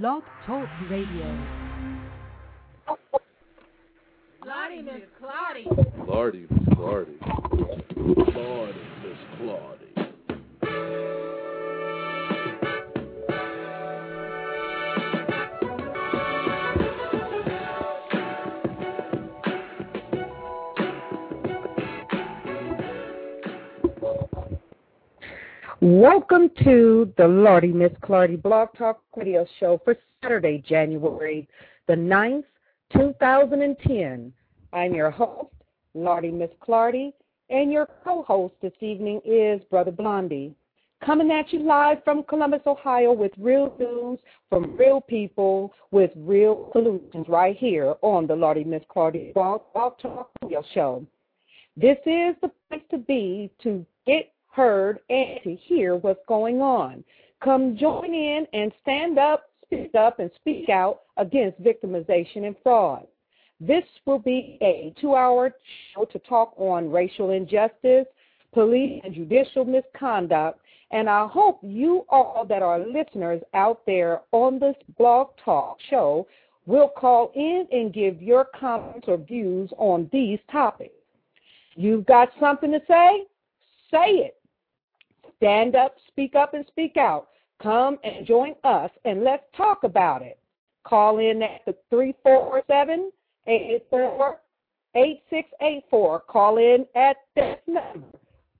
Blog Talk Radio. Claudie, Miss Claudie. Clardy, Miss Clardy. Clardy, Miss Clardy. Welcome to the Lardy Miss Clardy Blog Talk Radio Show for Saturday, January the 9th, 2010. I'm your host, Lardy Miss Clardy, and your co-host this evening is Brother Blondie. Coming at you live from Columbus, Ohio with real news from real people with real solutions right here on the Lardy Miss Clardy Blog Talk Radio Show. This is the place to be to get heard and to hear what's going on. Come join in and stand up, speak up, and speak out against victimization and fraud. This will be a two hour show to talk on racial injustice, police and judicial misconduct, and I hope you all that are listeners out there on this blog talk show will call in and give your comments or views on these topics. You've got something to say? Say it. Stand up, speak up, and speak out. Come and join us, and let's talk about it. Call in at the 347 884 8684. Call in at this number,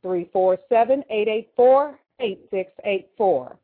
347 884 8684.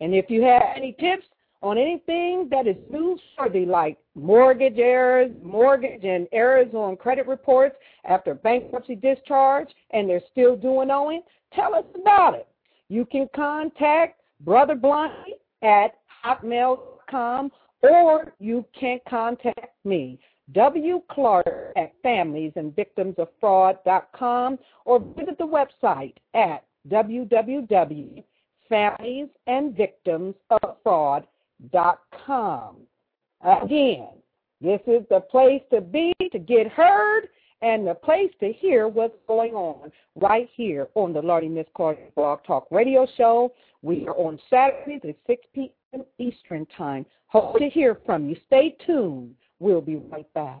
And if you have any tips on anything that is newsworthy, like mortgage errors, mortgage and errors on credit reports after bankruptcy discharge, and they're still doing owing, tell us about it. You can contact Brother Blondie at hotmail.com or you can contact me, W. Clardy at familiesandvictimsoffraud.com or visit the website at www.familiesandvictimsoffraud.com. Again, this is the place to be to get heard and the place to hear what's going on right here on the Lardy Miss Clardy Blog Talk Radio Show. We are on Saturdays at 6 p.m. Eastern Time. Hope to hear from you. Stay tuned. We'll be right back.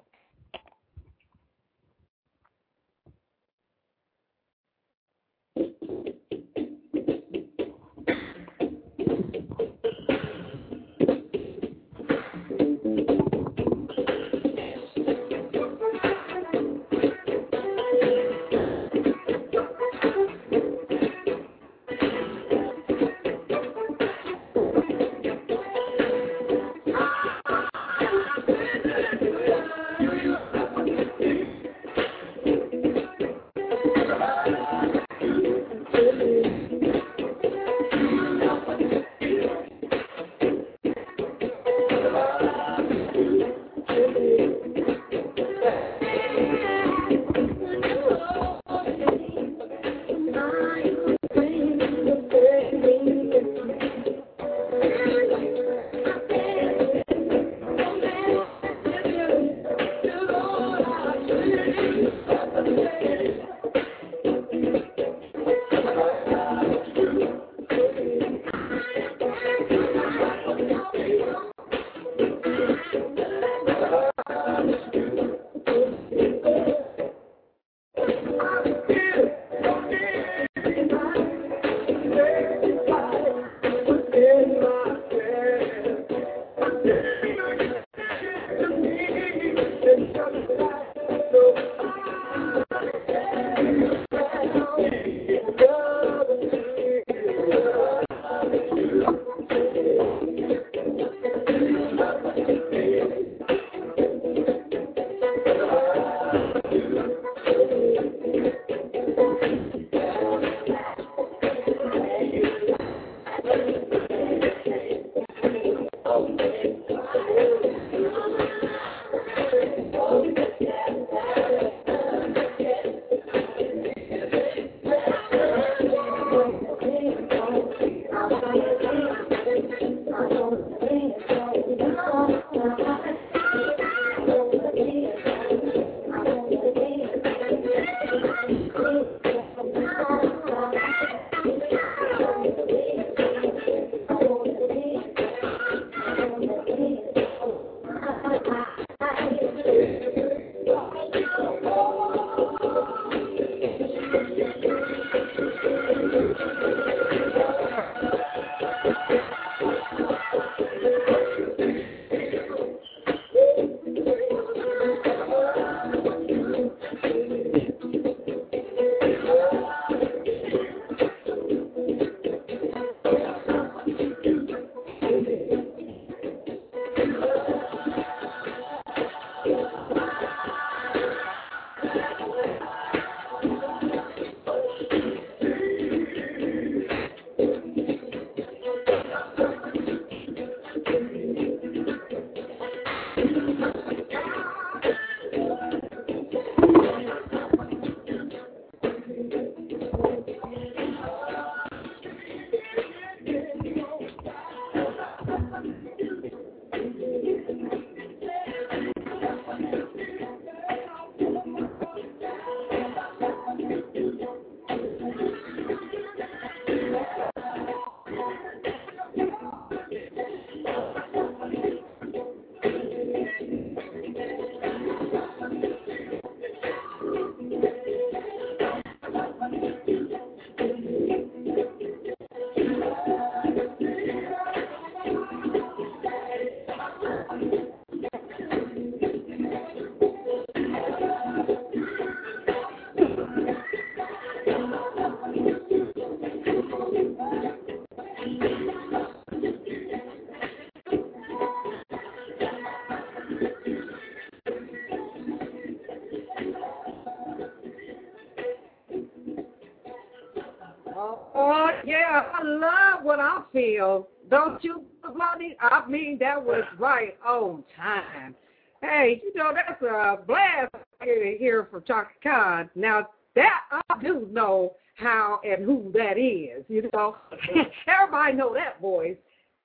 Feel. Don't you, Blondie? I mean, that was right on time. Hey, you know, that's a blast to hear from Chaka Khan. Now, that I do know how and who that is, you know. Everybody know that voice.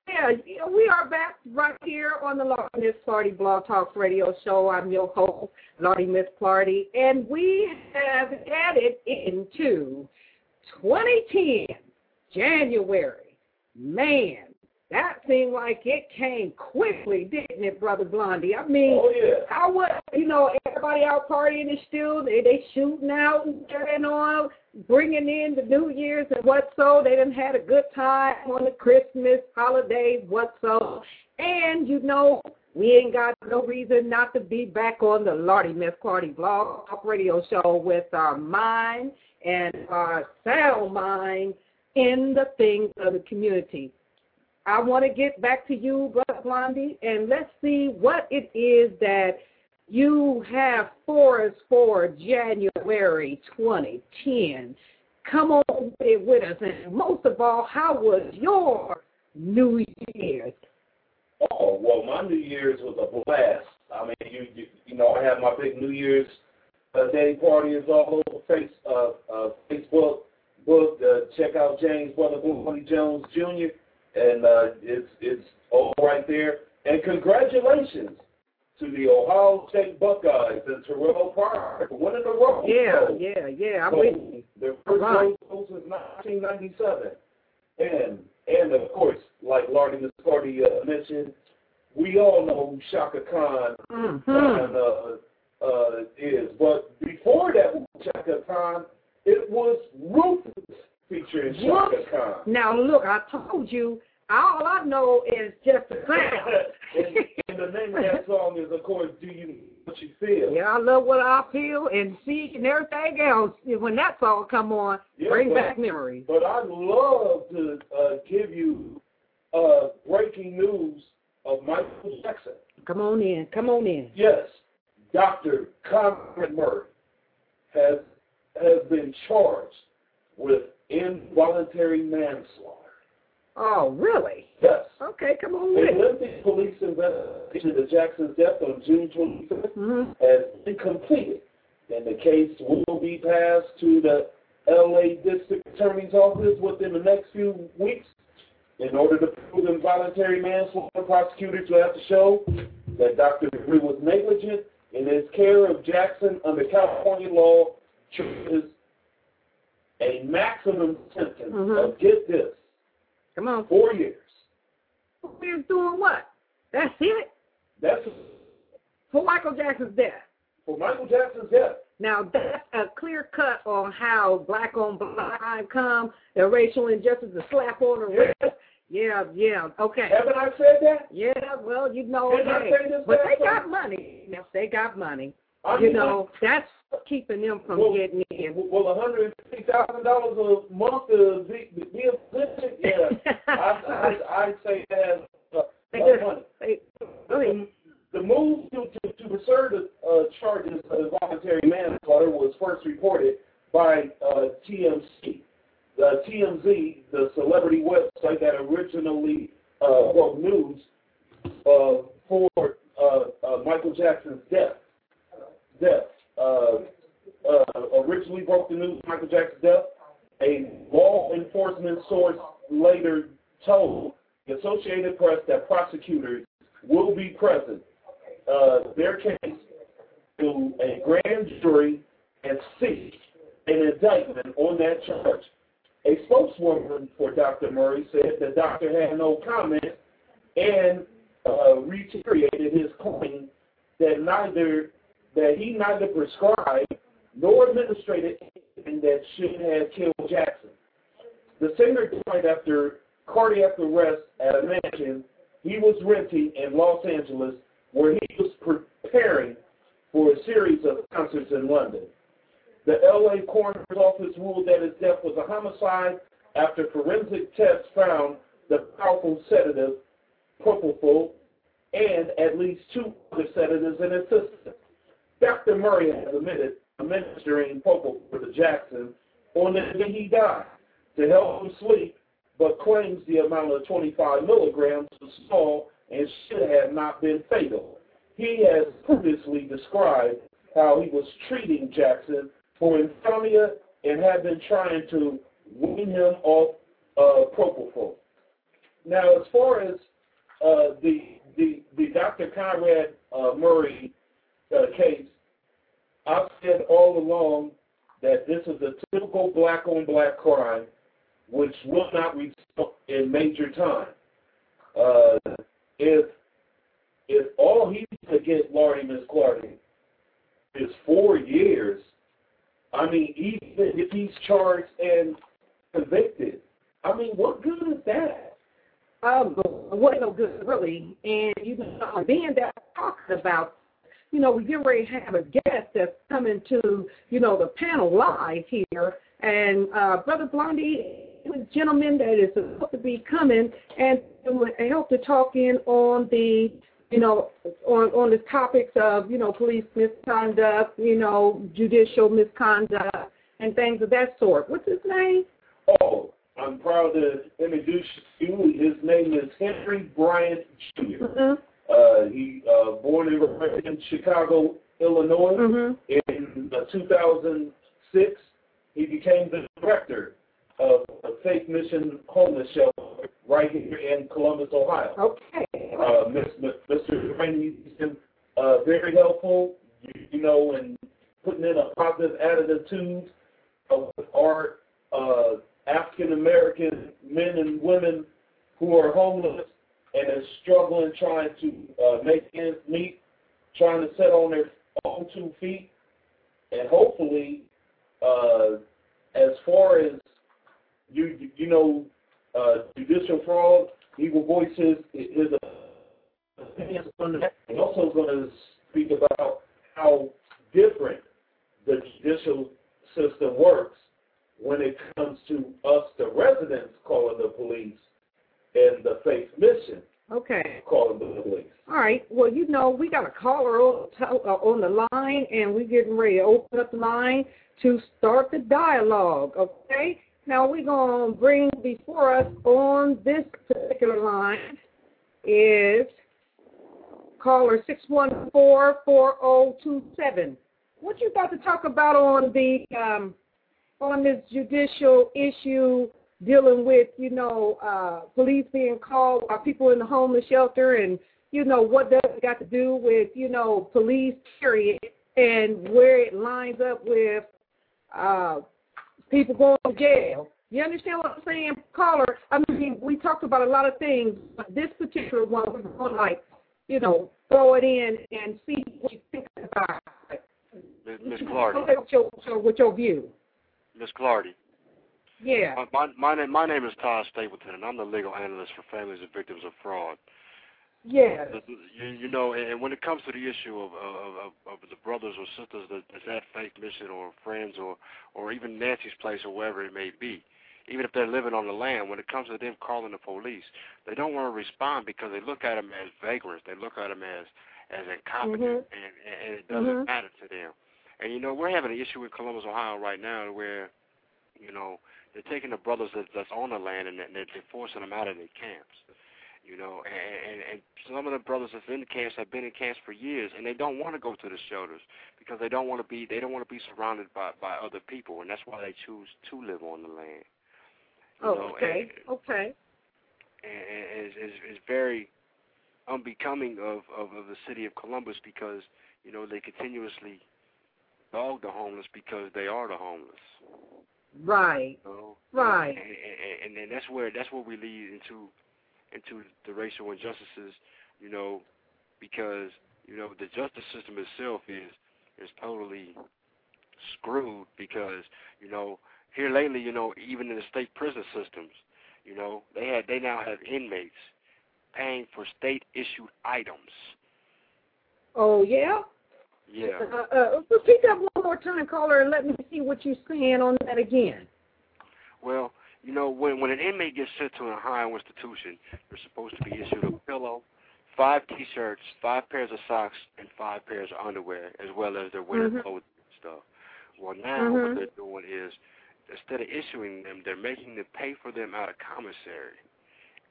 Yeah, you know, we are back right here on the Lardy Miss Clardy Blog Talk Radio Show. I'm your host, Lardy Miss Clardy, and we have added into 2010, January. Man, that seemed like it came quickly, didn't it, Brother Blondie? I mean, Oh, yeah. how was, you know, everybody out partying is still, they, they shooting out and carrying on, bringing in the New Year's and what so. They done had a good time on the Christmas holidays, what so. And, you know, we ain't got no reason not to be back on the Lardy Miss Clardy Blog Talk Radio Show with our mind and our sound mind in the things of the community. I want to get back to you, Brother Blondie, and let's see what it is that you have for us for January 2010. Come on with it with us, and most of all, how was your New Year's? Oh well, my New Year's was a blast. I mean, you you, you know, I had my big New Year's uh, day parties all over face uh, uh, Facebook. Book, uh, check out James Brother Blondie Jones Jr. and uh, it's it's all right there. And congratulations to the Ohio State Buckeyes and Terrell Pryor for winning the Rose Yeah, Bowl. yeah, yeah. I'm So, with you. Their first Right. Rose Bowl since 1997. And, and of course, like Lardy Miss Clardy uh, mentioned, we all know who Chaka Khan Mm-hmm. uh, uh, is. But before that Chaka Khan, it was Rufus featuring Chaka Khan. Now, look, I told you, all I know is just a sound. and, and the name of that song is, of course, Do You What You Feel? Yeah, I love what I feel and see and everything else. When that song come on, Yeah, bring but- back memories. But I'd love to uh, give you uh, breaking news of Michael Jackson. Come on in, come on in. Yes, Dr. Conrad Murray has has been charged with involuntary manslaughter. Oh, really? Yes. Okay, come on it. lengthy police investigation into Jackson's death on June 25th hmm has been completed, and the case will be passed to the L.A. District Attorney's Office within the next few weeks. In order to prove involuntary manslaughter, prosecutors will have to show that Dr. Degree was negligent in his care of Jackson under California law, chooses a maximum sentence Mhm. of, get this, Come on. four years. We're doing what? That's it? That's For Michael Jackson's death. for Michael Jackson's death. Now, that's a clear cut on how black on black come, the racial injustice, the slap on the wrist. Yeah, yeah, okay. Haven't I said that? Yeah, well, you know, Didn't I say this but they got money. Yes, they got money. I You know, that's keeping them from Well, getting in. Well, one hundred fifty thousand dollars a month to be, be a position, yeah. I, I, I'd say that's uh, just- money. they- go ahead. The move to, to, to reserve the uh, charges of involuntary manslaughter was first reported by uh, TMC. The TMZ, the celebrity website that originally uh, broke news uh, for uh, uh, Michael Jackson's death. Death. Uh, uh, originally broke the news of Michael Jackson's death. A law enforcement source later told the Associated Press that prosecutors will be present. Uh, their case to a grand jury and seek an indictment on that charge. A spokeswoman for Dr. Murray said the doctor had no comment and uh, reiterated his claim that neither that he neither prescribed nor administrated anything that should have killed Jackson. The singer died after cardiac arrest at a mansion he was renting in Los Angeles where he was preparing for a series of concerts in London. The LA coroner's office ruled that his death was a homicide after forensic tests found the powerful sedative propofol and at least two other sedatives in his system. Dr. Murray has admitted administering propofol to Jackson on the day he died to help him sleep, but claims the amount of 25 milligrams was small and should have not been fatal. He has previously described how he was treating Jackson for insomnia and had been trying to wean him off uh, propofol. Now, as far as uh, the, the the Dr. Conrad uh, Murray uh, case, I've said all along that this is a typical black-on-black crime, which will not result in major time. Uh, if if all he's get Lardy Miss Clardy is four years, I mean, even if he's charged and convicted, I mean, what good is that? Um, what no good really. And you know, being that talking about, you know, we get ready to have a guest that's coming to, you know, the panel live here, and uh, Brother Blondie is a gentleman that is supposed to be coming and to help to talk in on the you know, on on the topics of you know police misconduct, you know, judicial misconduct, and things of that sort. What's his name? Oh, I'm proud to introduce you. His name is Henry Bryant Jr. Mm-hmm. Uh, he uh, born and raised in Chicago, Illinois. Mm-hmm. In uh, 2006, he became the director of a Faith Mission Homeless Shelter right here in Columbus, Ohio. Okay. Uh, Mr. Rainey has been uh, very helpful, you, you know, in putting in a positive attitude of our uh, African American men and women who are homeless and are struggling trying to uh, make ends meet, trying to set on their own two feet, and hopefully, uh, as far as you you know uh, judicial fraud, he will voice his his opinions on that. He's also going to speak about how different the judicial system works when it comes to us, the residents, calling the police, and the faith mission Okay. calling the police. All right. Well, you know, we got a caller on, uh, on the line, and we're getting ready to open up the line to start the dialogue. Okay. Now we're going to bring before us on this particular line is caller 614-4027. What you got to talk about on the um, on this judicial issue dealing with, you know, uh, police being called by people in the homeless shelter and, you know, what does it got to do with, you know, police period and where it lines up with uh, people going to jail. You understand what I'm saying, caller? I mean, we talked about a lot of things, but this particular one, we're going to, like, you know, throw it in and see what you think about it. Miss Clardy. With your, with your view. Miss Clardy. Yeah. My, my, my, name, my name is Todd Stapleton, and I'm the legal analyst for families and victims of fraud. Yeah. You, you know, and when it comes to the issue of, of, of, of the brothers or sisters that is at Faith Mission or friends or, or even Nancy's place or wherever it may be, even if they're living on the land, when it comes to them calling the police, they don't want to respond because they look at them as vagrants. They look at them as, as incompetent, Mhm. and, and it doesn't Mhm. matter to them. And, you know, we're having an issue in Columbus, Ohio right now where, you know, they're taking the brothers that, that's on the land and they're, they're forcing them out of their camps. You know, and, and and some of the brothers that's in the camps have been in camps for years, and they don't want to go to the shelters because they don't want to be they don't want to be surrounded by by other people, and that's why they choose to live on the land. You Oh, know, okay. and, Okay. and is is, is very unbecoming of, of of the city of Columbus because you know they continuously dog the homeless because they are the homeless. Right. Right. And, and, and, and that's where that's where we lead into into the racial injustices. You know, because you know the justice system itself is is totally screwed because you know here lately, you know, even in the state prison systems, you know, they had they now have inmates paying for state issued items. Oh yeah. Yeah. Uh, uh, repeat that one more time, caller, and let me see what you're saying on that again. Well, you know, when when an inmate gets sent to a higher institution, they're supposed to be issued a pillow, five T-shirts, five pairs of socks, and five pairs of underwear, as well as their winter Mhm. clothes and stuff. Well, now Mhm. what they're doing is instead of issuing them, they're making them pay for them out of commissary.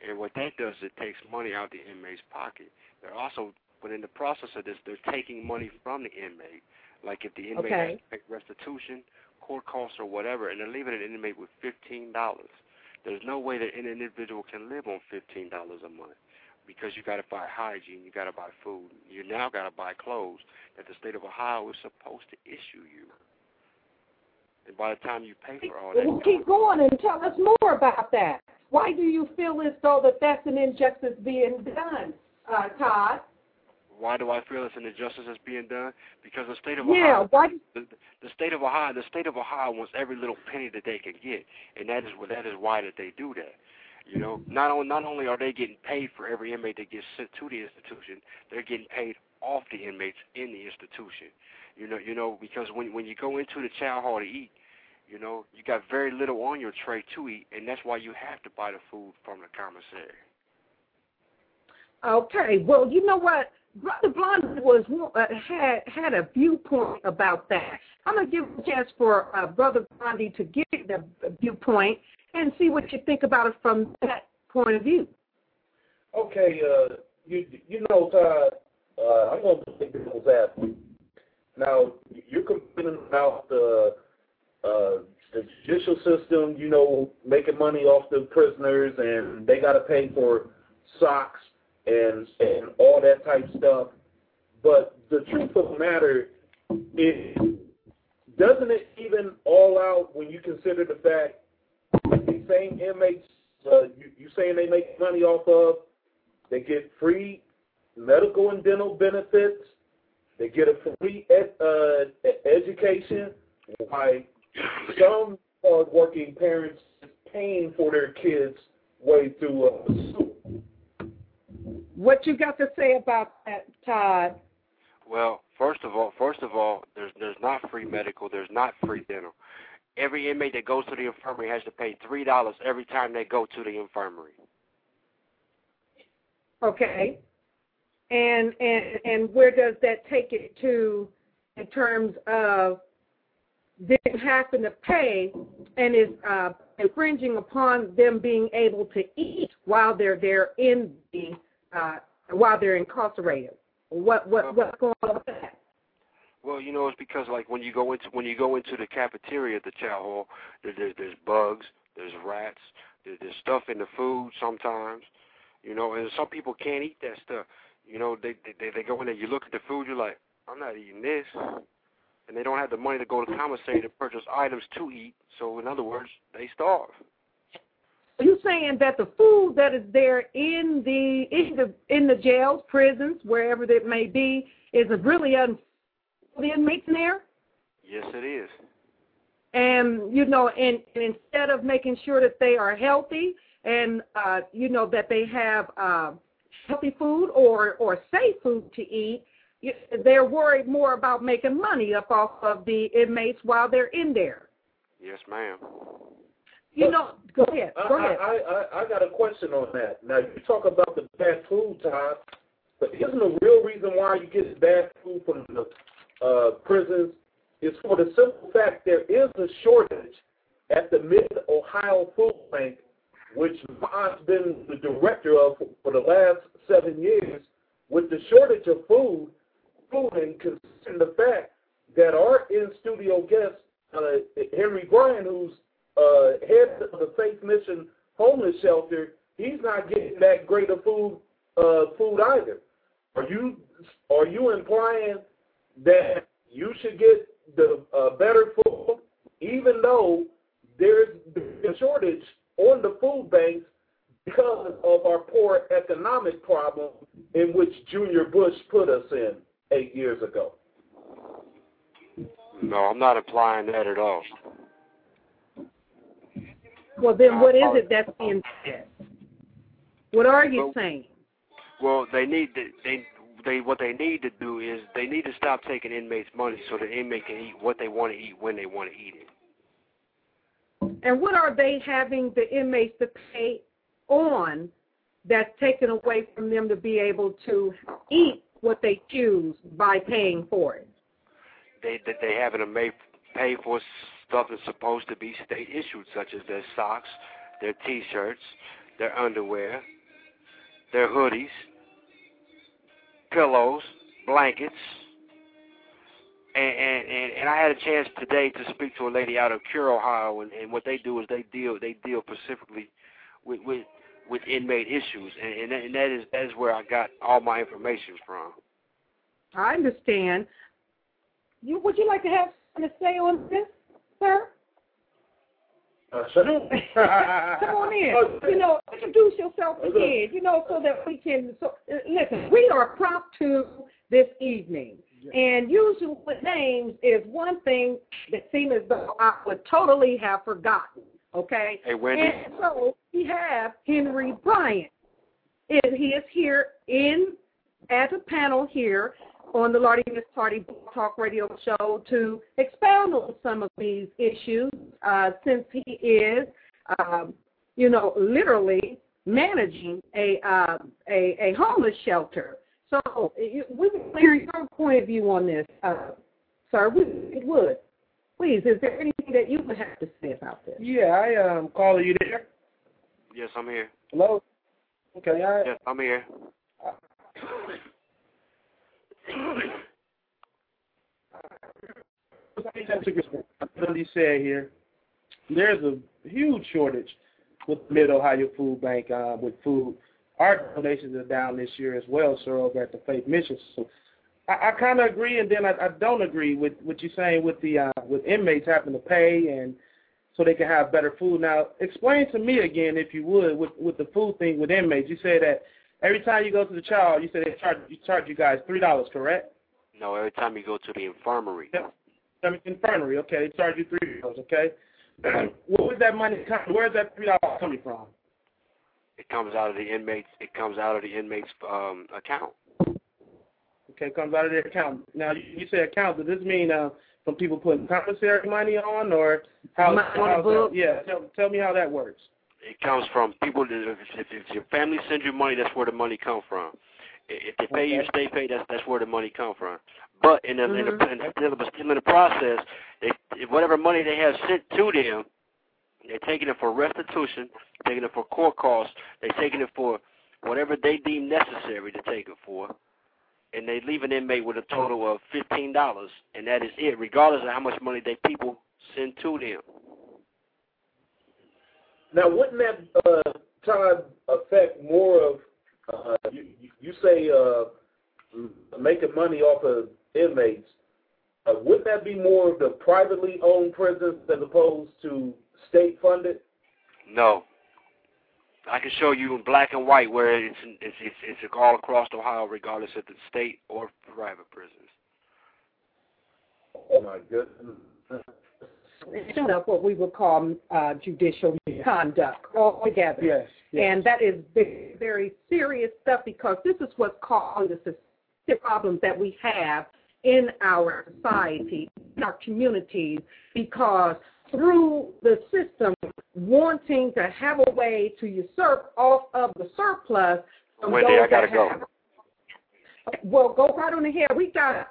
And what that does, is it takes money out of the inmate's pocket. They're also, but in the process of this, they're taking money from the inmate. Like if the inmate Okay. has to pay restitution, court costs, or whatever, and they're leaving an inmate with fifteen dollars. There's no way that an individual can live on fifteen dollars a month because you got to buy hygiene, you got to buy food, you now got to buy clothes that the state of Ohio is supposed to issue you. And by the time you pay for all that, Well, keep going and tell us more about that. Why do you feel as though that that's an injustice being done, uh, Todd? Why do I feel it's an injustice that's being done? Because the state of Yeah. Ohio, Why? the, the state of Ohio, the state of Ohio wants every little penny that they can get, and that is what that is why that they do that. You know, not only not only are they getting paid for every inmate that gets sent to the institution, they're getting paid off the inmates in the institution. You know, you know, because when when you go into the chow hall to eat, you know, you got very little on your tray to eat, and that's why you have to buy the food from the commissary. Okay. Well, you know what? Brother Blondie was uh, had had a viewpoint about that. I'm gonna give a chance for uh, Brother Blondie to give the viewpoint and see what you think about it from that point of view. Okay, uh, you you know, Todd, uh, I'm going to play devil's advocate. Now, you're complaining about the uh, the judicial system, you know, making money off the prisoners, and they got to pay for socks and and all that type stuff. But the truth of the matter is, doesn't it even all out when you consider the fact these same inmates, uh, you, you saying they make money off of, they get free medical and dental benefits. They get a free ed, uh, education. Why some hardworking parents paying for their kids' way through uh, school. What you got to say about that, Todd? Well, first of all, first of all, there's there's not free medical, there's not free dental. Every inmate that goes to the infirmary has to pay three dollars every time they go to the infirmary. Okay. And and and where does that take it to in terms of them having to pay and is uh, infringing upon them being able to eat while they're there in the uh, while they're incarcerated? What what what's going on with that? Well, you know, it's because like when you go into when you go into the cafeteria at the chow hall, there, there, there's bugs, there's rats, there, there's stuff in the food sometimes, you know, and some people can't eat that stuff. You know, they they they go in there, you look at the food, you're like, I'm not eating this, and they don't have the money to go to the commissary to purchase items to eat. So in other words, they starve. Are you saying that the food that is there in the in the in the jails, prisons, wherever that may be, is really un the inmates in there? Yes, it is. and you know and, and instead of making sure that they are healthy and uh you know that they have uh healthy food or or safe food to eat they're worried more about making money up off of the inmates while they're in there Yes, ma'am. You know go ahead I, go ahead I, I, I got a question on that. Now, you talk about the bad food, Todd, but isn't the real reason why you get bad food from the uh, prisons is for the simple fact there is a shortage at the Mid-Ohio Food Bank, which I've been the director of for the last seven years, with the shortage of food, food and considering the fact that our in-studio guest, uh, Henry Bryan, who's uh, head of the Faith Mission Homeless Shelter, he's not getting that great of food uh, food either. Are you are you implying that you should get the uh, better food, even though there's a shortage on the food banks because of our poor economic problem in which Junior Bush put us in eight years ago? No, I'm not implying that at all. Well, then what is it that's being said? What are you Well- saying? Well, they need to, they they what they need to do is they need to stop taking inmates' money so the inmate can eat what they want to eat when they want to eat it. And what are they having the inmates to pay on that's taken away from them to be able to eat what they choose by paying for it? They that they having to make pay for stuff that's supposed to be state issued, such as their socks, their T-shirts, their underwear, their hoodies, pillows, blankets. And, and and and I had a chance today to speak to a lady out of Cure, Ohio, and, and what they do is they deal they deal specifically with with with inmate issues, and and that, and that is that is where I got all my information from. I understand. You would you like to have something to say on this, sir? Uh, shut up. Come on in. You know, introduce yourself again. You know, so that we can. So uh, listen, we are prompt to this evening, and usually with names is one thing that seems as though I would totally have forgotten. Okay. Hey, Wendy. And so we have Henry Bryant. And he is here in as a panel here on the Lardy Miss Clardy Talk Radio Show to expound on some of these issues uh, since he is, um, you know, literally managing a, uh, a a homeless shelter. So you- we would hear your point of view on this, uh, sir. We would. Please, is there anything that you would have to say about this? Yeah, I um caller, you there? Yes, I'm here. Hello. Okay, I Yes, I'm here. What he said here. There's a huge shortage with Mid Ohio Food Bank uh, with food. Our donations are down this year as well, sir, over at the Faith Mission. So I, I kind of agree, and then I, I don't agree with what you're saying with the uh, with inmates having to pay and so they can have better food. Now, explain to me again, if you would, with with the food thing with inmates. You said that every time you go to the child, you say they charge you charge you guys three dollars, correct? No, every time you go to the infirmary. Yep. I mean, infirmary, okay, they charge you three dollars, okay. Where's that money coming? Where's that three dollars coming from? It comes out of the inmates. It comes out of the inmates' um, account. Okay, comes out of their account. Now, you, you say account. Does this mean uh, from people putting commissary money on, or how? Money on the how's that- Yeah, tell, tell me how that works. It comes from people. That, if, if, your family sends you money, that's where the money come from. If they pay you Okay. state pay, that's that's where the money come from. But in the, in the, mm-hmm. in the still, but still in the process, they whatever money they have sent to them, they're taking it for restitution, taking it for court costs, they're taking it for whatever they deem necessary to take it for, and they leave an inmate with a total of fifteen dollars, and that is it, regardless of how much money they people send to them. Now, wouldn't that uh, Todd affect more of uh, you? You say uh, making money off of inmates. Uh, wouldn't that be more of the privately owned prisons as opposed to state funded? No. I can show you in black and white where it's it's it's, it's all across Ohio, regardless of the state or private prisons. Oh my goodness! It's up what we would call uh, judicial conduct altogether. Yes. yes. And that is very, very serious stuff because this is what's causing the systemic problems that we have in our society, in our communities, because through the system wanting to have a way to usurp off of the surplus Wendy, I gotta go. have- Well, go right on ahead. We got,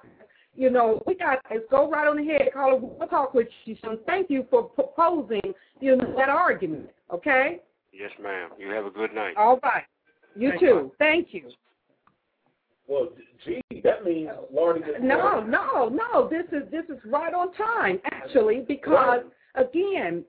you know, we got, let's go right on ahead. Carla, we'll talk with you soon. Thank you for proposing, you know, that argument, okay? Yes, ma'am. You have a good night. All right. You Thank too. you. Thank you. Well, gee, that means Lordy. is- No, no, no. This is this is right on time actually because again,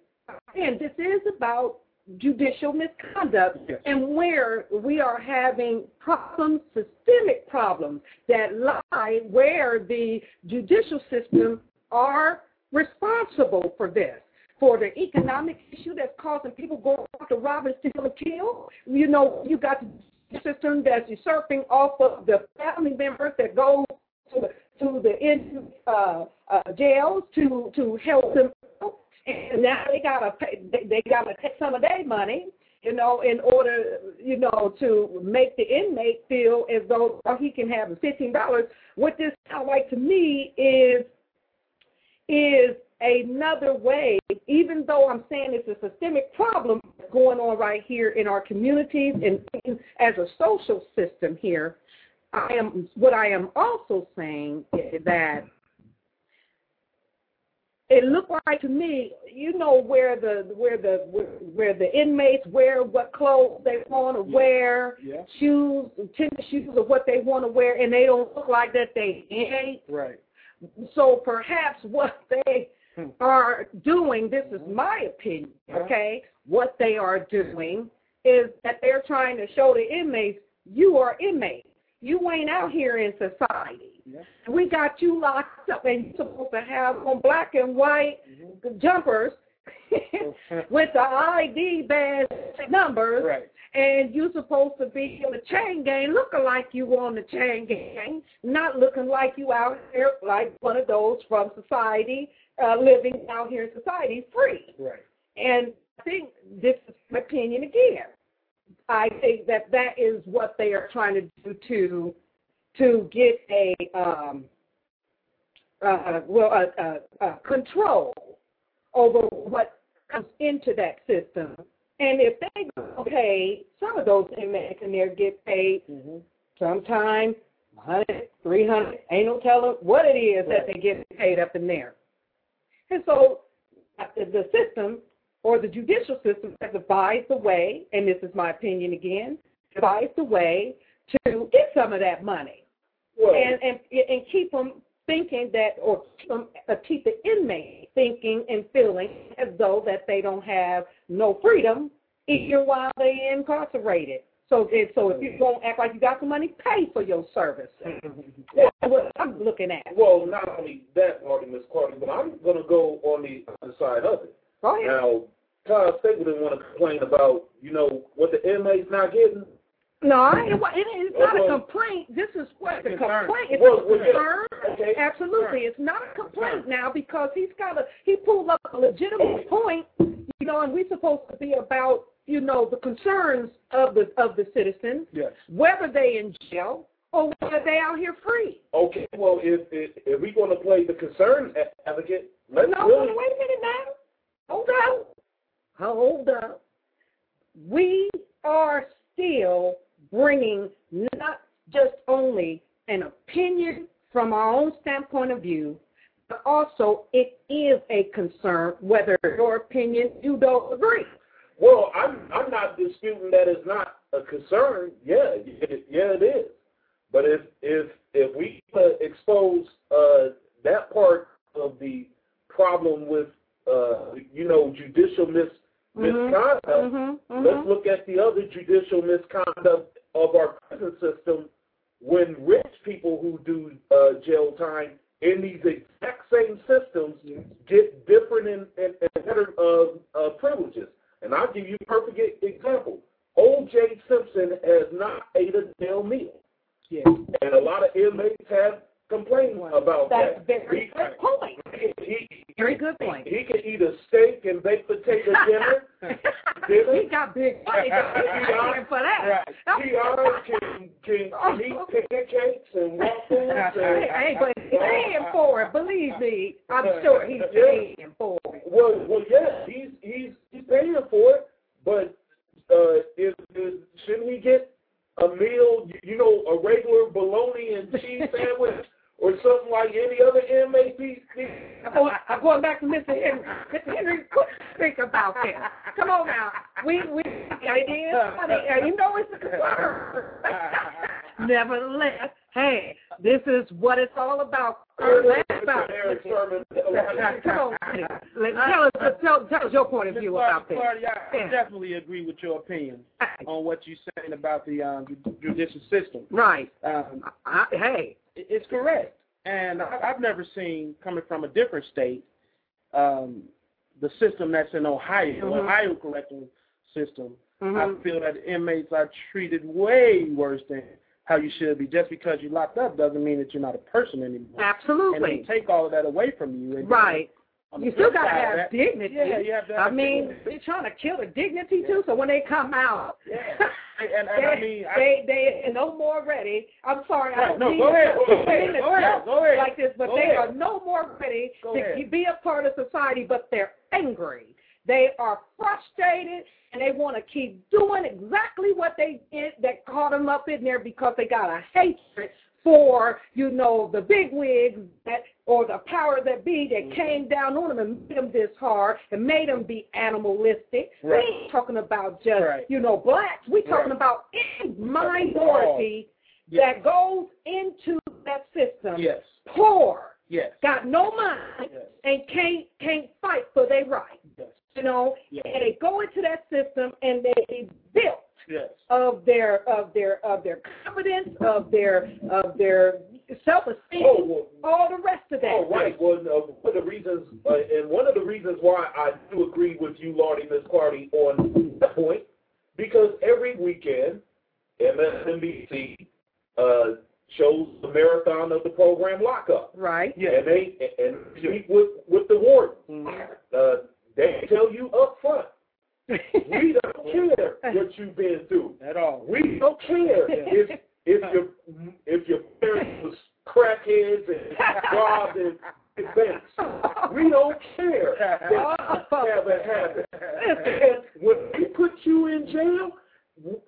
again, this is about judicial misconduct and where we are having problems, systemic problems that lie where the judicial system are responsible for this. For the economic issue that's causing people going off to rob and steal and kill, you know, you got the system that's usurping off of the family members that go to the to the in uh, uh, jails to to help them, and now they gotta pay, they, they gotta take some of their money, you know, in order you know to make the inmate feel as though he can have fifteen dollars. What this sounds like to me is is another way, even though I'm saying it's a systemic problem going on right here in our communities and as a social system here, I am what I am also saying is that it looked like to me, you know, where the where the where, where the inmates wear what clothes they want to wear, Yeah. shoes, tennis shoes, or what they want to wear, and they don't look like that they ain't Right. so perhaps what they Hmm. are doing, this is my opinion, Uh-huh. okay? What they are doing is that they're trying to show the inmates, you are inmates. You ain't out here in society. Yeah. We got you locked up and you're supposed to have on black and white Mm-hmm. jumpers with the ID badge numbers Right. and you're supposed to be in the chain gang looking like you on the chain gang, not looking like you out here like one of those from society, uh, living out here in society free. Right. And I think this is my opinion again. I think that that is what they are trying to do to to get a um, uh, well a, a, a control over what comes into that system. And if they go pay, some of those inmates in there get paid Mm-hmm. sometimes 100, 300, ain't no telling what it is that they get paid up in there. And so uh, the system or the judicial system has devised a way, and this is my opinion again, devised a way to get some of that money Well, and and and keep them thinking that, or keep, them, uh, keep the inmate thinking and feeling as though that they don't have no freedom even while they incarcerated. So, and so if you don't act like you got some money, pay for your service. That's what I'm looking at. well, not only that, Marty, Miss Carter, but I'm going to go on the other side of it. Go ahead. Now, Todd Stapleton want to complain about, you know, what the inmates not getting. No, I, it, it, it's not a complaint. This is what the concern. complaint. It's Well, a well, yeah. concern. Okay. Absolutely, it's not a complaint now because he's got a he pulled up a legitimate point, you know, and we're supposed to be about you know the concerns of the of the citizens, Yes. whether they in jail or whether they out here free. Okay, well, if if, if we're going to play the concern advocate, let's No, really. wait a minute now. Hold up. Hold up. We are still bringing not just only an opinion from our own standpoint of view, but also it is a concern whether your opinion you don't agree. Well, I'm I'm not disputing that it's not a concern. Yeah, it, yeah, it is. But if if if we uh, expose uh, that part of the problem with uh, you know judicial mis- Misconduct, mhm, let's mhm. look at the other judicial misconduct of our prison system when rich people who do uh, jail time in these exact same systems get different and, and, and better uh, uh, privileges. And I'll give you a perfect example. O.J. Simpson has not ate a jail meal. Yeah. And a lot of inmates have complained about That's that. very He- good point. he, Very good point. he can eat a steak and baked potato dinner. dinner. he got big money for that. Right. PR can, can, eat pancakes and waffles and Hey, but he's paying for it. Believe me, I'm sure he's paying for it. Well, well, yeah, he's he's he's paying for it, but uh, is, is shouldn't he get a meal? You know, a regular bologna and cheese sandwich or something like any other inmate? He, he, I'm going, I'm going back to Mr. Henry. Mr. Henry, what do you think about that? Come on now. We we it is funny. You know it's a concern. nevertheless, hey, this is what it's all about. Eric about. Eric Sermon. Come on, Let- tell us, tell, tell us your point of view Clardy, about this. Clardy, I Yeah. definitely agree with your opinion on what you're saying about the um, judicial system. Right. Um, I, hey, it- it's correct. And I've never seen, coming from a different state, um, the system that's in Ohio, Mhm. Ohio correctional system. mhm. I feel that inmates are treated way worse than how you should be. Just because you're locked up doesn't mean that you're not a person anymore. Absolutely. And they take all of that away from you. And Right. The You still gotta have that- dignity. Yeah, you have to have I mean, dignity. they're trying to kill the dignity too. So when they come out, Yeah. And, and, they, I mean, I, they they are no more ready. I'm sorry, I don't no, mean go to- ahead. I mean to Go ahead, go ahead. like this, but Go they ahead. are no more ready Go to ahead. be a part of society. But they're angry. They are frustrated, and they want to keep doing exactly what they did that caught them up in there because they got a hatred for, you know, the big wigs that or the power that be that Mm-hmm. came down on them and made them this hard and made them be animalistic. Right. We ain't talking about just, Right. you know, blacks. We talking Right. about any minority Yes. that goes into that system yes, poor, yes, got no mind, yes, and can't can't fight for their right. yes, You know, yes, and they go into that system and they built yes. of their of their of their confidence, of their of their self esteem, Oh, well, all the rest of that. Oh, right. Well, uh, one of the reasons, uh, and one of the reasons why I do agree with you, Lordy, Miss Clardy, on that point, because every weekend, MSNBC uh, shows the marathon of the program Lockup, Right. Yeah. and they and speak with with the warden. Mhm. Uh, they tell you up front, we don't care what you've been through. At all. We don't care if if your if your parents was crackheads and robbed and and banks. We don't care that haven't happened. And when we put you in jail,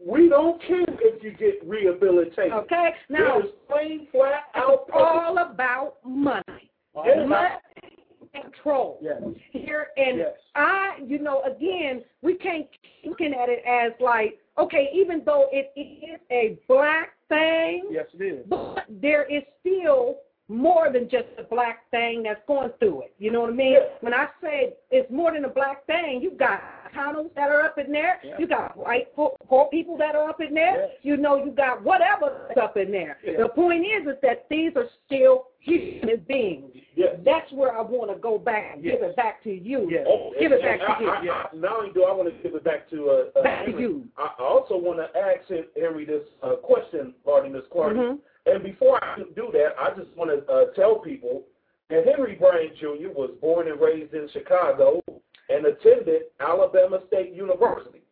we don't care if you get rehabilitated. Okay. Now it is plain flat out. it's all about money, Yes. money and control. Yes. Here and Yes. I, you know, again, we can't keep looking at it as like, okay, even though it is a black thing, Yes, it is. but there is still more than just a black thing that's going through it. You know what I mean? Yeah. When I say it's more than a black thing, you got Chicanos that are up in there. Yeah. You got white poor, poor people that are up in there. Yes. You know, you got whatever up in there. Yeah. The point is, is that these are still human beings. Yes. That's where I want to go back and give it back to you. Yes. Oh, Give it back and to I, you. I, I, not only do I want to give it back to uh, uh, Back to you. I I also want to ask Henry this uh, question, Marty, Miss Clark. Mhm. And before I do that, I just want to uh, tell people that Henry Bryant Jr. was born and raised in Chicago and attended Alabama State University.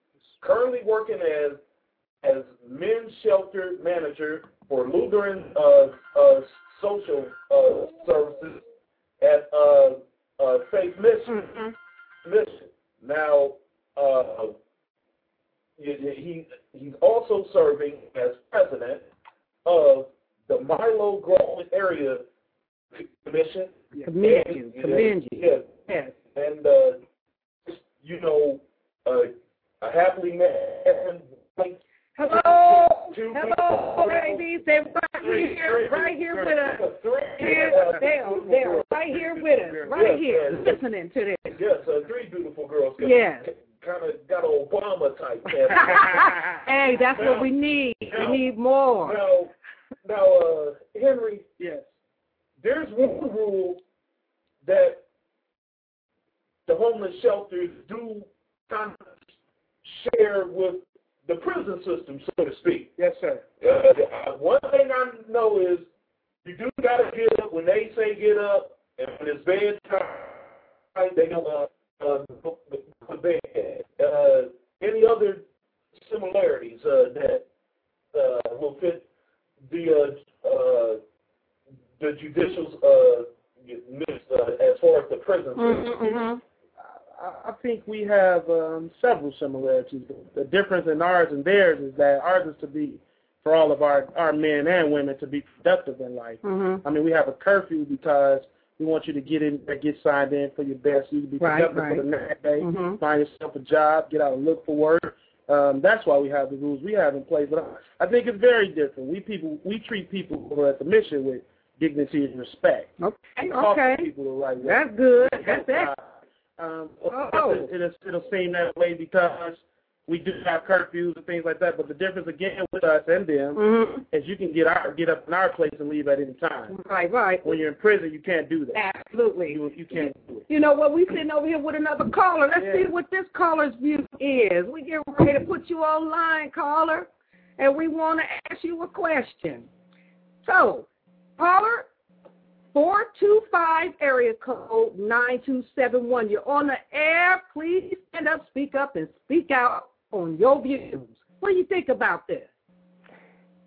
Currently working as as men's shelter manager for Lutheran uh, uh, social uh, services at uh, uh, Faith Mission. Mhm. Mission. Now, uh, he he's also serving as president of the Milo-Grogan Area Commission. Commend you. Commend you. Yes, Yes. and uh, you know, uh, a happily married. like, Hello, Two hello, people. ladies. They're right three- here, three- right here with us. three- Here, uh, they're, they're right here with us, right Yes, here, yes. listening to this. Yes, uh, three beautiful girls. Yes. Kind of got an Obama type. family. hey, that's what we need. We need more. Now, now, uh, Henry, Yes. there's one rule that the homeless shelters do kind of share with the prison system, so to speak. Yes, sir. Uh, one thing I know is you do got to get up when they say get up, and when it's bedtime, they go uh, uh, to bed. Uh, any other similarities uh, that uh, will fit the uh, uh, the judicial uh, uh, as far as the prison system? Mm-hmm, I I think we have um, several similarities. The difference in ours and theirs is that ours is to be for all of our our men and women to be productive in life. mm-hmm. I mean, we have a curfew because we want you to get in, get signed in for your best. You can be Right, productive right. for the next day. Mhm. Find yourself a job, get out and look for work, Um, that's why we have the rules we have in place. But I, I think it's very different. We people we treat people who are at the mission with dignity and respect. Okay, okay. people the right way. That's good. That's that. Um, Oh. it, it'll, it'll seem that way because we do have curfews and things like that. But the difference again with us and them Mm-hmm. is you can get our get up in our place and leave at any time. Right, right. When you're in prison, you can't do that. Absolutely. You you can't do it. You know what? We sitting over here with another caller. Let's Yeah. see what this caller's view is. We get ready to put you online, caller, and we want to ask you a question. So, caller, four two five area code nine two seven one. You're on the air. Please stand up, speak up, and speak out on your views. What do you think about this?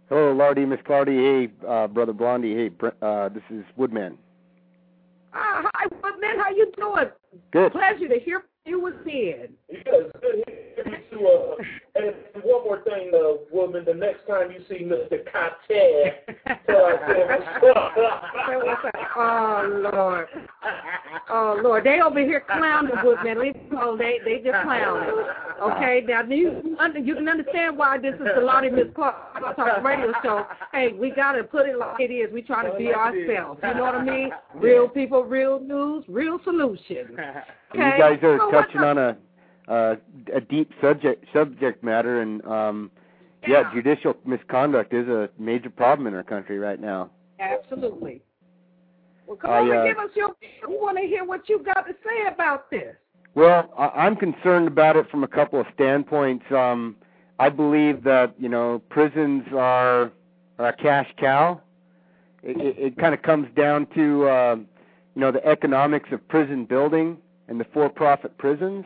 Hello, Lardy, Miss Clardy. Hey, uh, Brother Blondie. Hey, uh, this is Woodman. Uh, hi, Woodman. How you doing? Good. Pleasure to hear from you again. Yes, good hearing you, uh, and one more thing, uh, woman, the next time you see Mr. Carter, tell us oh Lord, oh Lord, they over here clowning with me. Leave them alone. They they just clowning. Okay, now you under, you can understand why this is the Lottie Miss Clark Talk Radio Show. Hey, we gotta put it like it is. We try to be ourselves. You know what I mean? Real people, real news, real solutions. Okay? You guys are so touching on a uh, a deep subject subject matter, and um, yeah, Yeah. judicial misconduct is a major problem in our country right now. Absolutely. Well, come I, on uh, and give us your. We want to hear what you got to say about this. Well, I- I'm concerned about it from a couple of standpoints. Um, I believe that you know prisons are, are a cash cow. It, it, it kind of comes down to uh, you know the economics of prison building and the for-profit prisons.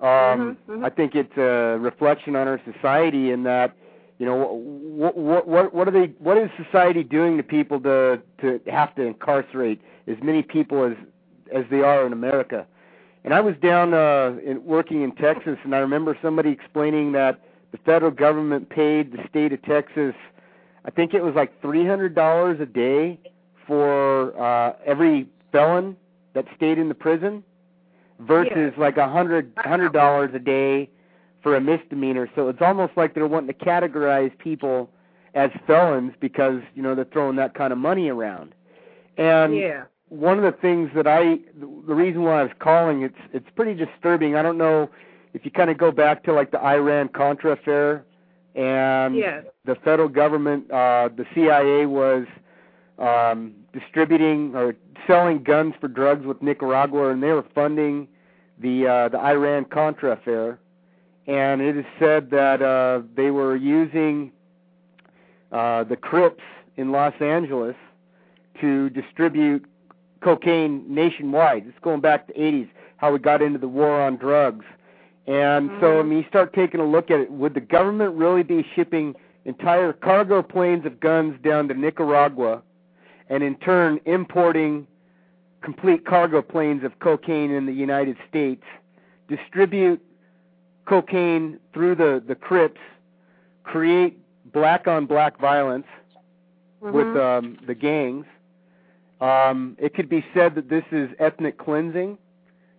Um, Mhm, mhm. I think it's a reflection on our society in that you know what what what what are they what is society doing to people to to have to incarcerate as many people as as they are in America? And I was down uh, in, working in Texas, and I remember somebody explaining that the federal government paid the state of Texas, I think it was like three hundred dollars a day for uh, every felon that stayed in the prison, versus like a hundred hundred dollars a day for a misdemeanor. So it's almost like they're wanting to categorize people as felons because you know they're throwing that kind of money around. And yeah. one of the things that I, the reason why I was calling, it's it's pretty disturbing. I don't know if you kind of go back to like the Iran Contra affair, and Yes. the federal government, uh, the CIA was um, distributing or selling guns for drugs with Nicaragua, and they were funding the uh, the Iran Contra affair. And it is said that uh, they were using uh, the Crips in Los Angeles to distribute cocaine nationwide. It's going back to the 80s, how we got into the war on drugs. And so, I mean, you start taking a look at it. Would the government really be shipping entire cargo planes of guns down to Nicaragua and in turn importing complete cargo planes of cocaine in the United States, distribute cocaine through the, the Crips, create black on black violence with Mhm. um, the gangs. Um, it could be said that this is ethnic cleansing.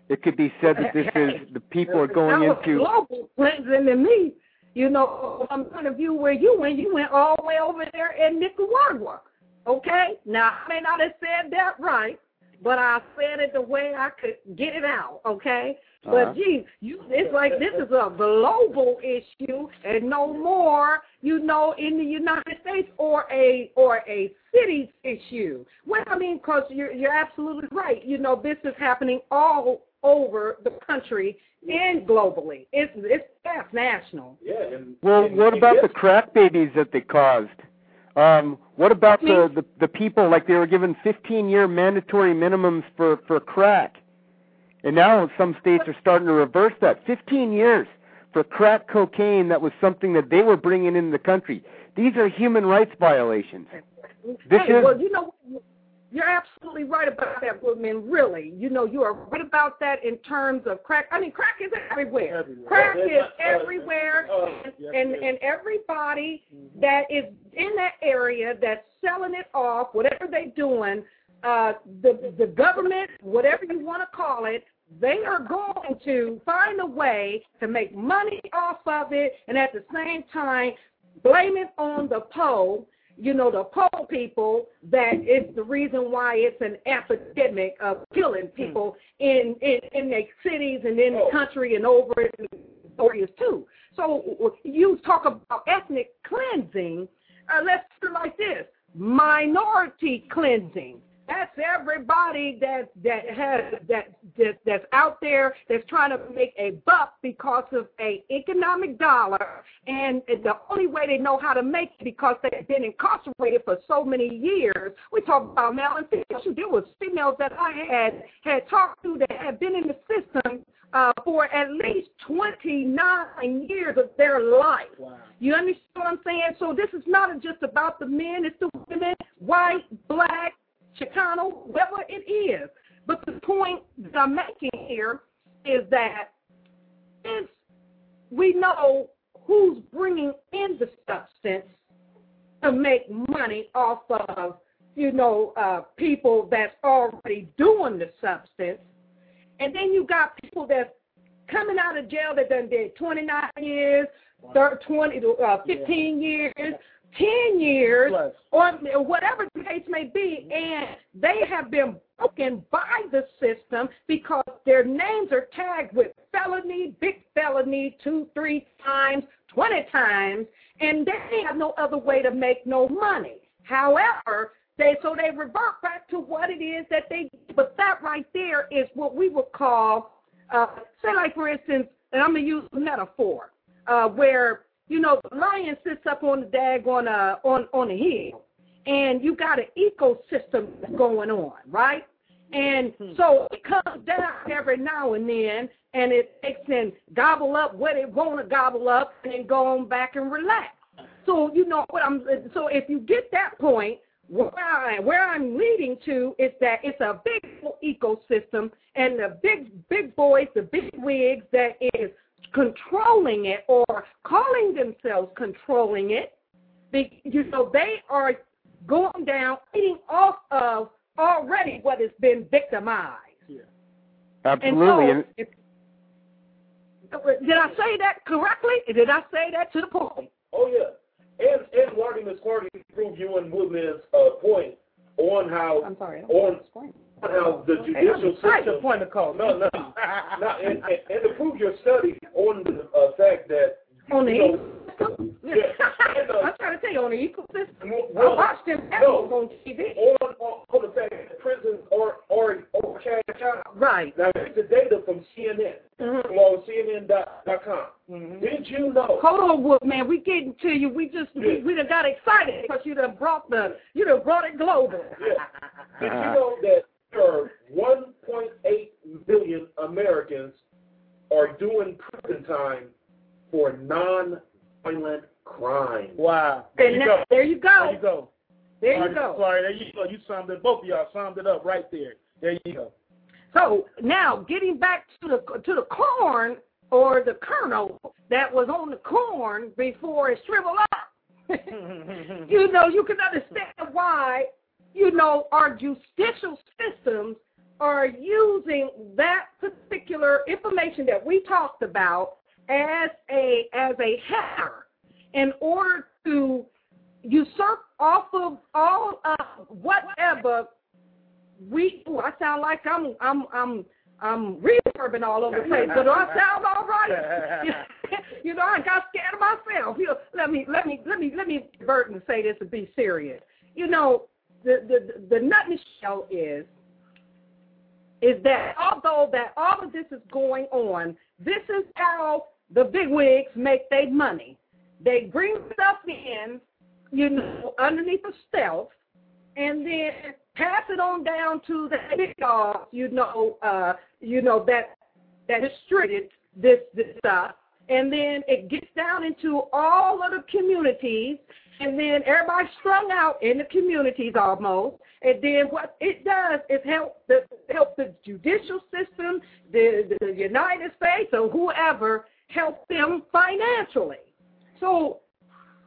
It could be said that this is the people are going into. global cleansing to me. You know, from the point of view where you went, you went all the way over there in Nicaragua. Okay? Now, I may not have said that right, but I said it the way I could get it out. Okay? Uh-huh. But gee, you it's like this is a global issue and no more, you know, in the United States or a or a city's issue. Well, I mean, because you're you're absolutely right. You know, this is happening all over the country and globally. It's it's that's national. Yeah, and Well, and- what and about yes, the crack babies that they caused? Um, what about the, the the people like they were given 15 year mandatory minimums for for crack, and now some states are starting to reverse that. 15 years for crack cocaine that was something that they were bringing into the country. These are human rights violations. This hey, is- well, you know, you're absolutely right about that, Woodman. Really, you know, you are right about that in terms of crack. I mean, crack is everywhere. Everywhere. Crack is everywhere, uh, and yes, and, yes. and everybody that is in that area that's selling it off, whatever they're doing, uh, the the government, whatever you want to call it, they are going to find a way to make money off of it and at the same time blame it on the poll, you know, the poll people that it's the reason why it's an epidemic of killing people in, in, in their cities and in the country and over in areas too. So you talk about ethnic cleansing. Uh, let's do it like this: minority cleansing. That's everybody that that has that, that that's out there that's trying to make a buck because of a economic dollar, and the only way they know how to make it because they've been incarcerated for so many years. We talk about male and female. There was females that I had had talked to that had been in the system uh, for at least 29 years of their life. Wow. You understand what I'm saying? So this is not just about the men, it's the women, white, black, Chicano, whatever it is. But the point that I'm making here is that since we know who's bringing in the substance to make money off of, you know, uh, people that's already doing the substance, and then you got people that's coming out of jail that done did 29 years, 30, 20, uh, 15 years, 10 years, Plus. or whatever the case may be, and they have been broken by the system because their names are tagged with felony, big felony, two, three times, 20 times, and they have no other way to make no money. However, they so they revert back to what it is that they. But that right there is what we would call, uh, say, like for instance, and I'm gonna use a metaphor, uh, where you know the lion sits up on the dag on a uh, on on a hill, and you got an ecosystem going on, right? And hmm. so it comes down every now and then, and it takes and gobble up what it want to gobble up, and then go on back and relax. So you know what I'm. So if you get that point, where, I, where I'm leading to is that it's a big ecosystem, and the big big boys, the big wigs that is controlling it or calling themselves controlling it. They, you know, they are going down, eating off of already what has been victimized. Absolutely. And so, if, did I say that correctly? Did I say that to the point? Oh yeah, and and Lardy Miss Clardy proved you and Woodman's uh, point on how I'm sorry. on on how the judicial That's the system. point of call. No, no, no, and, and, and to prove your study on the uh, fact that On the you know, ecosystem? Yeah, and, uh, I'm trying to tell you, on the ecosystem. I well, watched them no. on TV. on, on on the fact that prisons are are are cash out. Right. Now here's the data from CNN, Mhm. from on CNN.com. Mhm. Did you know? Hold on, Wood, man. We getting to you. We just we, we done got excited because you done brought the you done brought it global. Yeah. Did you know that there are 1.8 million Americans are doing prison time for non-violent crime? Wow. There you that- go. there you There you go. go. There you Sorry, go. Sorry, there you go. You summed it. Both of y'all summed it up right there. There you go. So now getting back to the to the corn or the kernel that was on the corn before it shriveled up. you know, you can understand why, you know, our judicial systems are using that particular information that we talked about as a as a header in order to usurp off of all of whatever we ooh, I sound like I'm I'm I'm I'm reverbing all over the place, but do I sound all right? you know, I got scared of myself. You know, let me let me let me let me divert and say this and be serious. You know, the the the nut shell is is that although that all of this is going on, this is how the big wigs make their money. They bring stuff in, you know, underneath the stealth, and then pass it on down to the big dogs, you know, uh, you know that that distributed this this stuff, and then it gets down into all of the communities, and then everybody's strung out in the communities almost. And then what it does is help the help the judicial system, the, the United States or whoever help them financially. So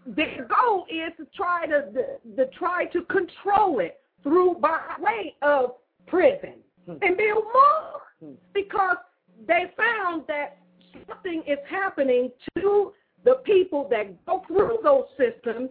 their goal is to try to the, the try to control it through by way of prison and build more. Hmm. Because they found that something is happening to the people that go through those systems.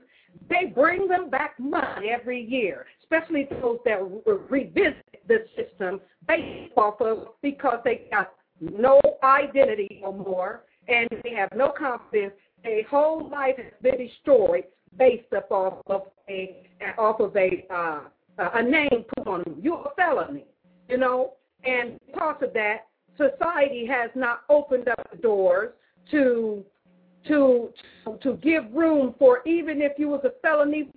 They bring them back money every year, especially those that re- revisit the system based off of because they got no identity no more and they have no confidence. Their whole life has been destroyed based up off of a off of a uh, a name put on them. You're a felony, you know, and because of that, society has not opened up the doors to to to give room for even if you was a felony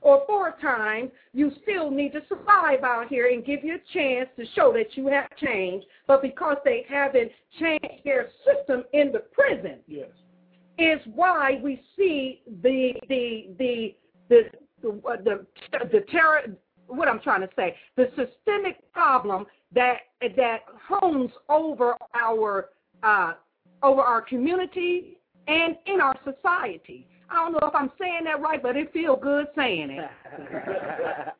or for a time, you still need to survive out here and give you a chance to show that you have changed. But because they haven't changed their system in the prison, yes. is why we see the the the the the the, the terror. What I'm trying to say, the systemic problem that that homes over our uh, over our community and in our society. I don't know if I'm saying that right, but it feels good saying it.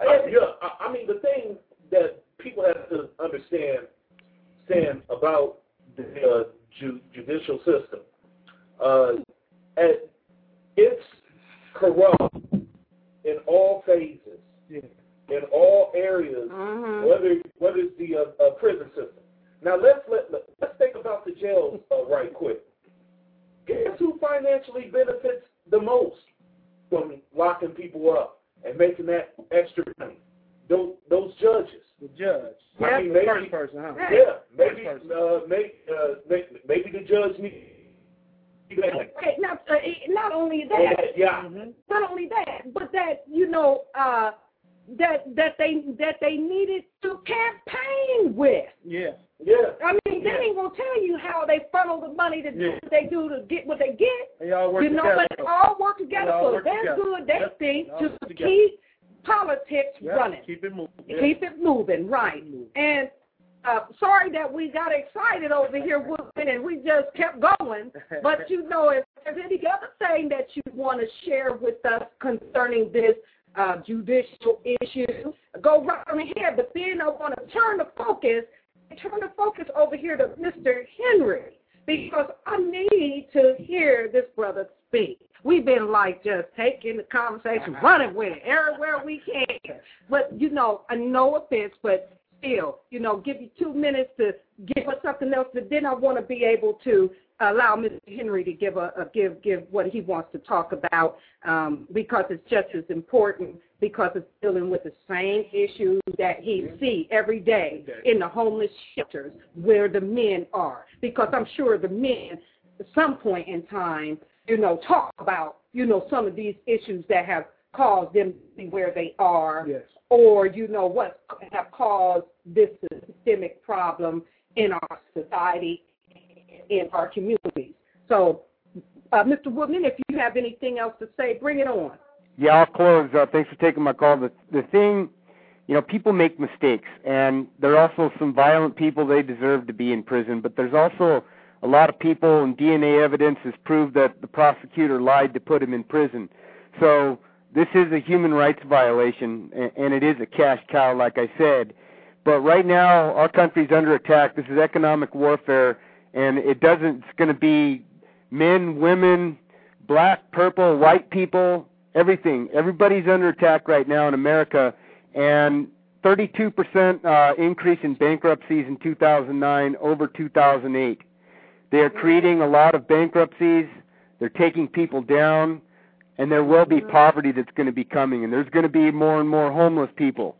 yeah, I mean the thing that people have to understand, stand about the uh, ju- judicial system, uh, it's corrupt in all phases, yeah. in all areas, mm-hmm. whether whether it's the uh, uh, prison system. Now let's let let's think about the jails uh, right quick. Guess who financially benefits the most from locking people up and making that extra money? Those those judges. The judge. Yeah, I mean, maybe, first person, huh? Yeah, maybe uh, maybe, uh, maybe maybe the judge needs. Okay, not uh, not only that, Yeah. Mm-hmm. not only that, but that you know uh, that that they that they needed to campaign with. Yeah. Yeah. I mean, they Yeah. ain't gonna tell you how they funnel the money to do what they do to get what they get. They all work you know, together. but they all work together all for their good. They Yep. think to together. keep politics Yeah, running, Keep it moving. Yeah. keep it moving, right? It moving. And uh, sorry that we got excited over here, Woodman, and we just kept going. But you know, if there's any other thing that you want to share with us concerning this uh, judicial issue, go right on ahead. But then I want to turn the focus, turn the focus over here to Mr. Henry because I need to hear this brother speak. We've been like just taking the conversation, running with it everywhere we can. But you know, uh, no offense, but still, you know, give you two minutes to give us something else. But then I want to be able to allow Mr. Henry to give a, a give give what he wants to talk about um, because it's just as important because it's dealing with the same issues that he see every day in the homeless shelters where the men are. Because I'm sure the men, at some point in time, you know, talk about you know some of these issues that have caused them to be where they are Yes. or you know what have caused this systemic problem in our society, in our communities. So, uh, Mr. Woodman, if you have anything else to say, bring it on. Yeah, I'll close. Uh, thanks for taking my call. The the thing, you know, people make mistakes, and there are also some violent people. They deserve to be in prison, but there's also a lot of people, and DNA evidence has proved that the prosecutor lied to put him in prison. So this is a human rights violation, and, it is a cash cow, like I said. But right now, our country's under attack. This is economic warfare, and it doesn't. It's going to be men, women, black, purple, white people, everything. Everybody's under attack right now in America, and 32% uh, increase in bankruptcies in 2009 over 2008. They are creating a lot of bankruptcies. They're taking people down, and there will be poverty that's going to be coming, and there's going to be more and more homeless people.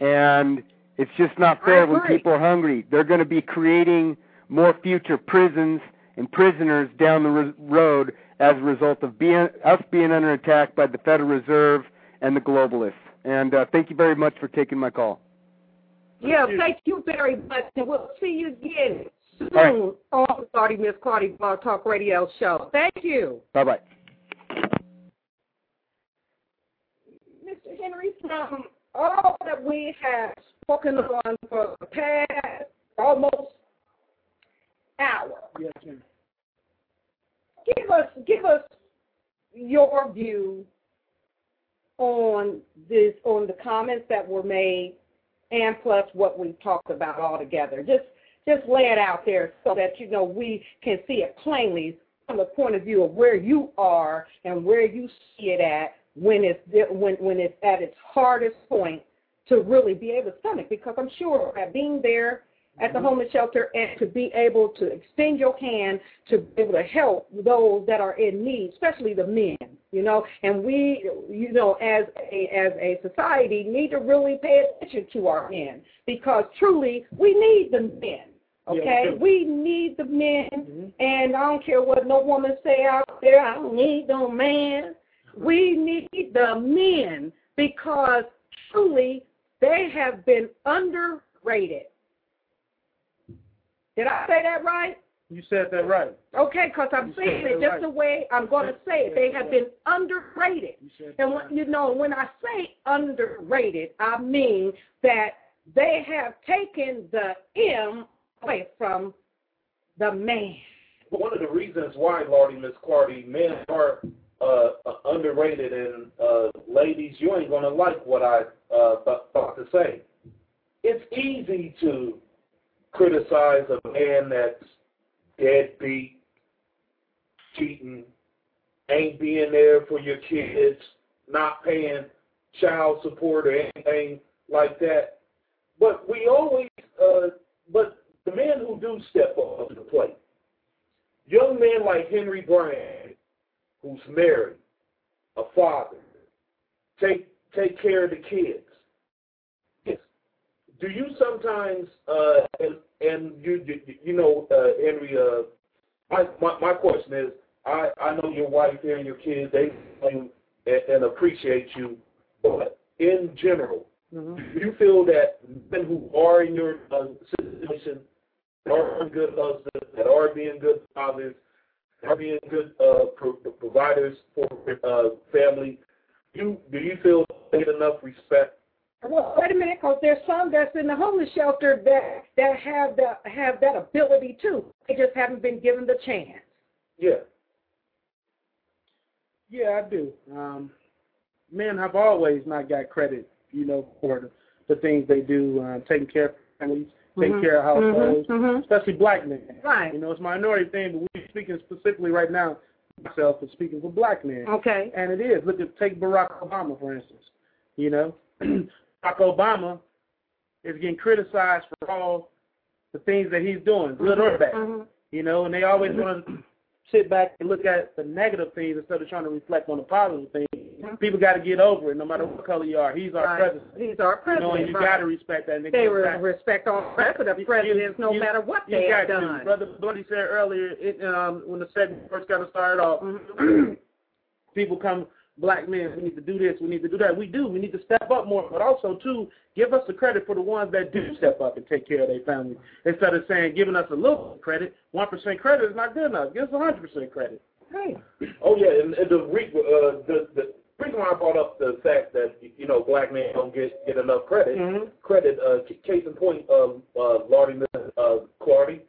And it's just not fair when people are hungry. They're going to be creating more future prisons and prisoners down the ro- road as a result of being us being under attack by the Federal Reserve and the globalists. And uh, thank you very much for taking my call. Yeah, thank you very much, and we'll see you again soon All right. on the Claudia Miss Clardy Blog Talk Radio Show. Thank you. Bye bye. Mr. Henry, from all that we have spoken on for the past almost hour, Yes, ma'am. give us give us your view on this on the comments that were made and plus what we've talked about all together. Just just lay it out there so that you know we can see it plainly from the point of view of where you are and where you see it at when it's when when it's at its hardest point to really be able to stomach. Because I'm sure that being there at the homeless shelter and to be able to extend your hand to be able to help those that are in need, especially the men, you know. And we, you know, as a as a society, need to really pay attention to our men because truly we need the men. Okay, Yeah, we need the men, Mhm. and I don't care what no woman say out there. I don't need no man. We need the men because truly they have been underrated. Did I say that right? You said that right. Okay, because I'm You saying it it just right. the way I'm going to say it. They have been underrated. You And that when, right. you know, when I say underrated, I mean that they have taken the M away from the man. one of the reasons why, Lordy, Miss Clardy, men are uh, uh, underrated, and uh, ladies, you ain't gonna like what I uh, th- thought to say. It's easy to criticize a man that's deadbeat, cheating, ain't being there for your kids, not paying child support or anything like that. But we always, uh, but the men who do step up to the plate, young men like Henry Bryant, who's married, a father, take take care of the kids. Do you sometimes, uh, and and you you, you know, uh, Henry, uh, my, my my question is, I I know your wife and your kids, they and, and appreciate you, but in general, Mhm. do you feel that men who are in your uh, situation that are good husbands, that are being good fathers, that are being good uh, pro- providers for uh, family, you do you feel they get enough respect? Well, wait a minute, because there's some that's in the homeless shelter that that have the have that ability too. They just haven't been given the chance. Yeah. Yeah, I do. Um, men have always not got credit, you know, for the, the things they do, uh, taking care of families, taking Mhm. care of households, Mhm, mhm. especially black men. Right. You know, it's a minority thing, but we're speaking specifically right now, myself, is speaking for black men. Okay. And it is. Look at take Barack Obama for instance. You know, Barack Obama is getting criticized for all the things that he's doing, good or bad. Mhm. You know, and they always want to sit back and look at the negative things instead of trying to reflect on the positive things. People got to get over it, no matter what color you are. He's our Right. president. He's our You president. know, and you right. got to respect that. And They goes re- back- respect all president You- presidents, no you- matter what you they have to. done. Brother Blondie said earlier, it, um, when the segment first got to start off, Mhm. people come, black men, we need to do this, we need to do that. We do. We need to step up more, but also too, give us the credit for the ones that do step up and take care of their family instead of saying giving us a little credit. One percent credit is not good enough. Give us a hundred percent credit. Hey. Oh yeah, and, and the, re- uh, the the reason why I brought up the fact that you know black men don't get get enough credit. Mhm. Credit, uh, c- case in point, um, uh, Lordy, uh, Clardy,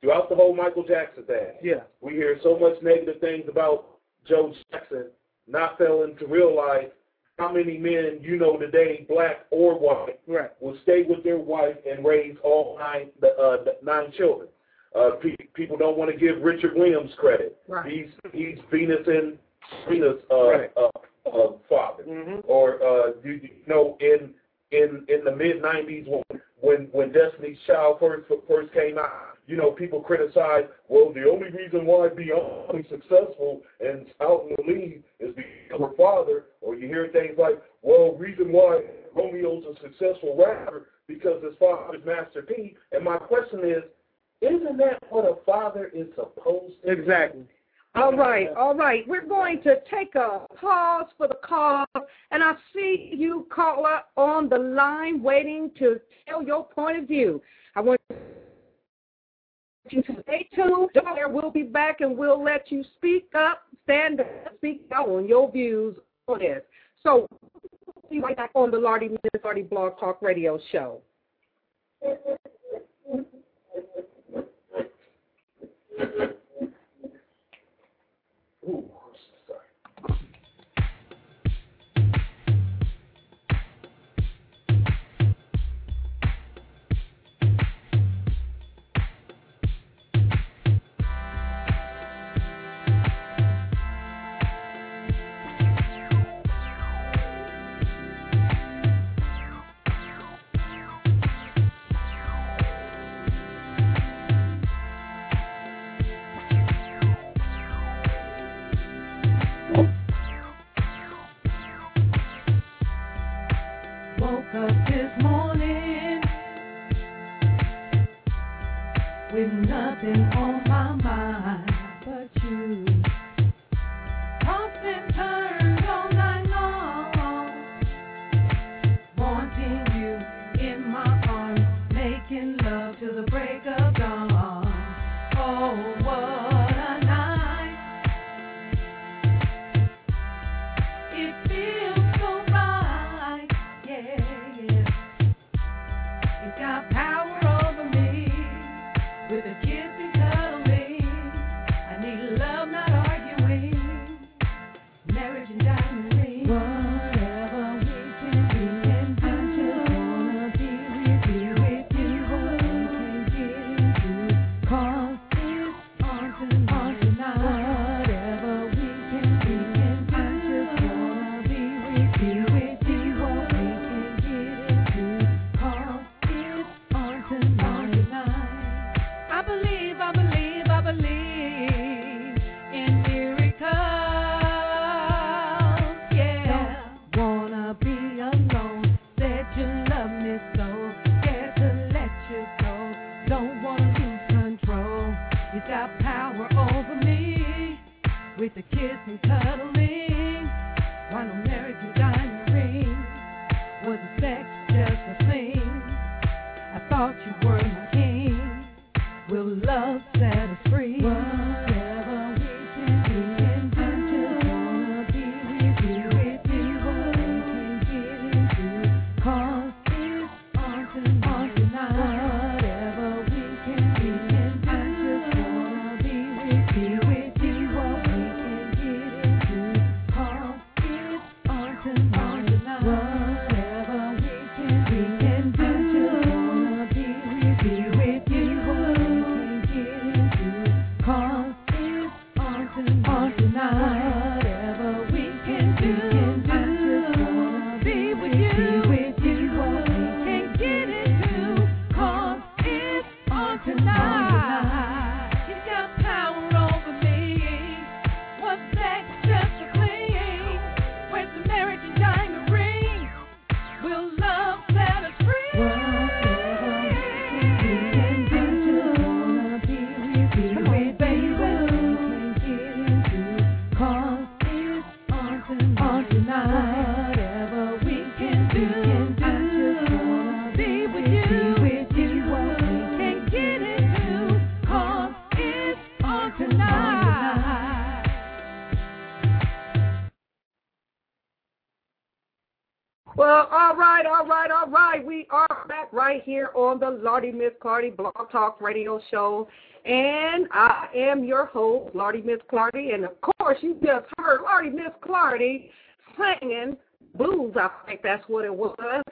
throughout the whole Michael Jackson thing. Yeah. We hear so much negative things about Joe Jackson, not failing to realize how many men you know today, black or white, Right. will stay with their wife and raise all nine the, uh, the nine children. Uh, pe- people don't want to give Richard Williams credit. Right. He's he's Venus and Serena's uh, Right. uh, uh, father. Mhm. Or uh, you, you know, in in in the mid '90s when when when Destiny's Child first first came out, you know, people criticize, Well, the only reason why Beyonce is successful and out in the lead is because her father. Or you hear things like, well, reason why Romeo's a successful rapper because his father's Master P. And my question is, isn't that what a father is supposed to? Exactly. All right, all right. We're going to take a pause for the call, and I see you caller on the line waiting to tell your point of view. I want you to stay tuned. There, we'll be back, and we'll let you speak up, stand up, speak out on your views on this. So, we'll be right back on the Lardy Miss Lardy Blog Talk Radio Show. Ooh, Lordy Miss Clardy Blog Talk Radio Show. And I am your host, Lardy Miss Clardy. And of course, you just heard Lardy Miss Clardy singing Blues, I think that's what it was,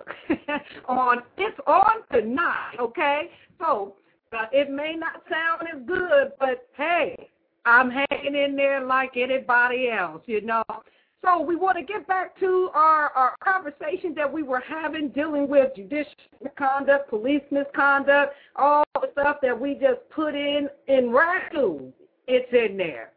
on It's On Tonight, okay? So uh, it may not sound as good, but hey, I'm hanging in there like anybody else, you know. So we want to get back to our, our conversation that we were having dealing with judicial misconduct, police misconduct, all the stuff that we just put in in raccoon. It's in there.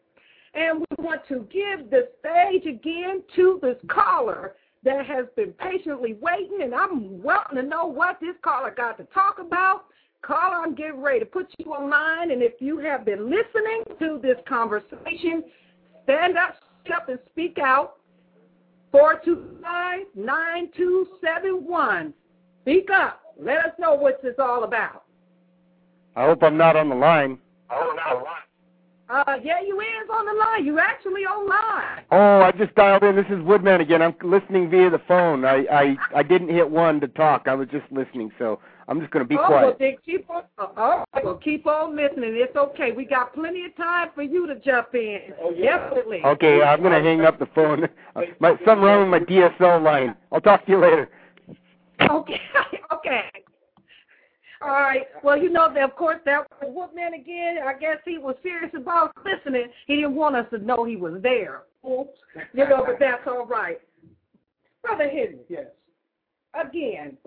And we want to give the stage again to this caller that has been patiently waiting, and I'm wanting to know what this caller got to talk about. Caller, I'm getting ready to put you online, and if you have been listening to this conversation, stand up, up, and speak out. 425-9271. Speak up. Let us know what this is all about. I hope I'm not on the line. I hope not online. Uh, yeah, you is on the line. You actually online. Oh, I just dialed in. This is Woodman again. I'm listening via the phone. I I I didn't hit one to talk. I was just listening, so I'm just going to be oh, well, quiet. then keep on. Uh, all right, well, keep on listening. It's okay. We got plenty of time for you to jump in. Definitely. Okay, I'm going to hang up the phone. My something wrong with my DSL line. I'll talk to you later. Okay. okay. All right. Well, you know, that, of course, that was Woodman again. I guess he was serious about listening. He didn't want us to know he was there. Oops. You know, but that's all right. Brother Hidden. Yes. Again,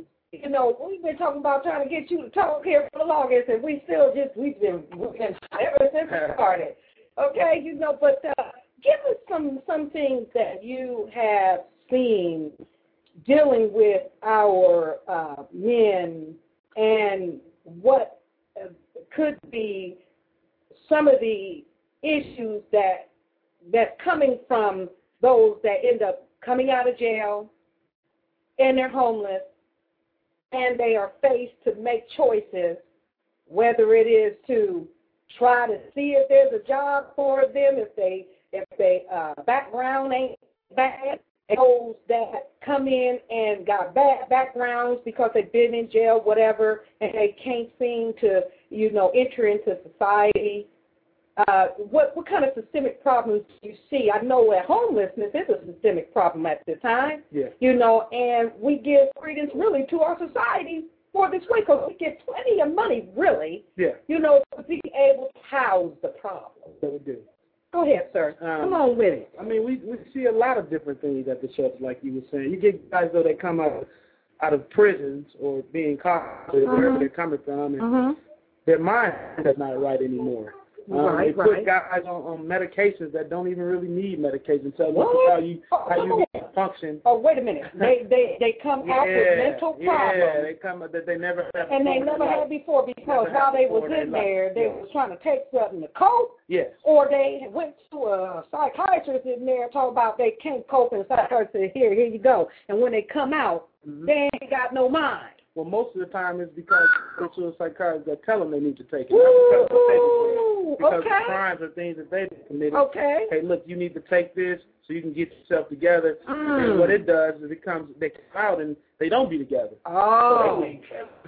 you know, we've been talking about trying to get you to talk here for the longest, and we still just, we've been, we've been ever since we started. Okay, you know, but uh, give us some some things that you have seen dealing with our uh, men and what uh, could be some of the issues that that's coming from those that end up coming out of jail and they're homeless and they are faced to make choices, whether it is to try to see if there's a job for them, if they if they uh, background ain't bad, those that come in and got bad backgrounds because they've been in jail, whatever, and they can't seem to, you know, enter into society. Uh, what what kind of systemic problems do you see? I know that homelessness is a systemic problem at the time. Yeah. You know, and we give credence really to our society for this way because we get plenty of money, really. Yeah. You know, to be able to house the problem. That we do. Go ahead, sir. Um, Come on with it. I mean, we we see a lot of different things at the shelter, like you were saying. You get guys though that come out out of prisons or being caught or wherever Uh-huh. they're coming from, and Uh-huh. their mind is not right anymore. Um, Right, they put right. guys on, on medications that don't even really need medication. Tell them What? how you how you need to function. Oh, wait a minute. They they they come out with mental yeah, problems. they come that they never had and they never had before because while they was in there, life. they Yeah. was trying to take something to cope, Yes. or they went to a psychiatrist in there and talk about they can't cope, and the psychiatrist said, "Here, here you go." And when they come out, Mhm. they ain't got no mind. Well, most of the time it's because go to a psychiatrist that tell them they need to take it. Not because Okay. crimes or things that they've committed. Okay. Hey, look, you need to take this so you can get yourself together. Mm. And what it does is it comes, they come out and they don't be together. Oh.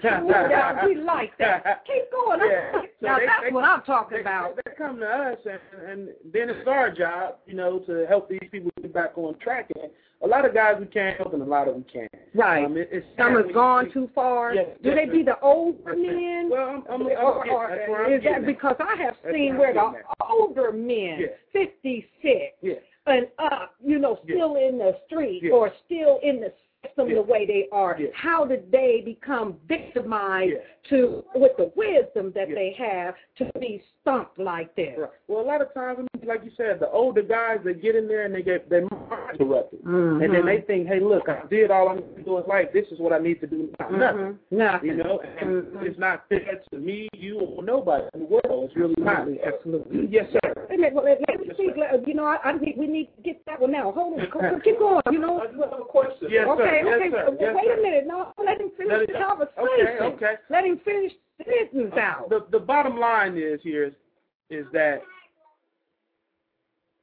yeah, we like that. Keep going. Yeah. So now they- that's they- what I'm talking They, about. they come to us, and, and then it's our job, you know, to help these people get back on track. And a lot of guys we can't help, and a lot of them can't. Right. Um, it, it's Some has gone too far. Yes, Do they be the older men? Well, I'm, I'm, I'm, or, getting- or that's where I'm is that at. because I have That's seen where the at. older men, Yes. 56 Yes. and up, you know, still in the street or still in the system Yes. the way they are, Yes. how did they become victimized Yes. to with the wisdom that Yes. they have to be stumped like this? Right. Well, a lot of times, like you said, the older guys they get in there and they get their mind interrupted, Mhm. and then they think, hey, look, I did all I need to do in life. This is what I need to do now. Nothing. Mhm. Nothing. You know, and Mhm. it's not fair to me, you, or nobody in the world. It's really not. Absolutely. Yes, sir. Wait a minute, let, let me speak. Let- You know, I, I need, we need to get that one now. Hold on, keep going. You know, I just have a question. Yes, sir. Okay, Yes, okay. sir. uh, Yes, wait sir. a minute. No, let him finish Let the conversation. Okay, okay. Let him finish the sentence out. The the bottom line is here is, is that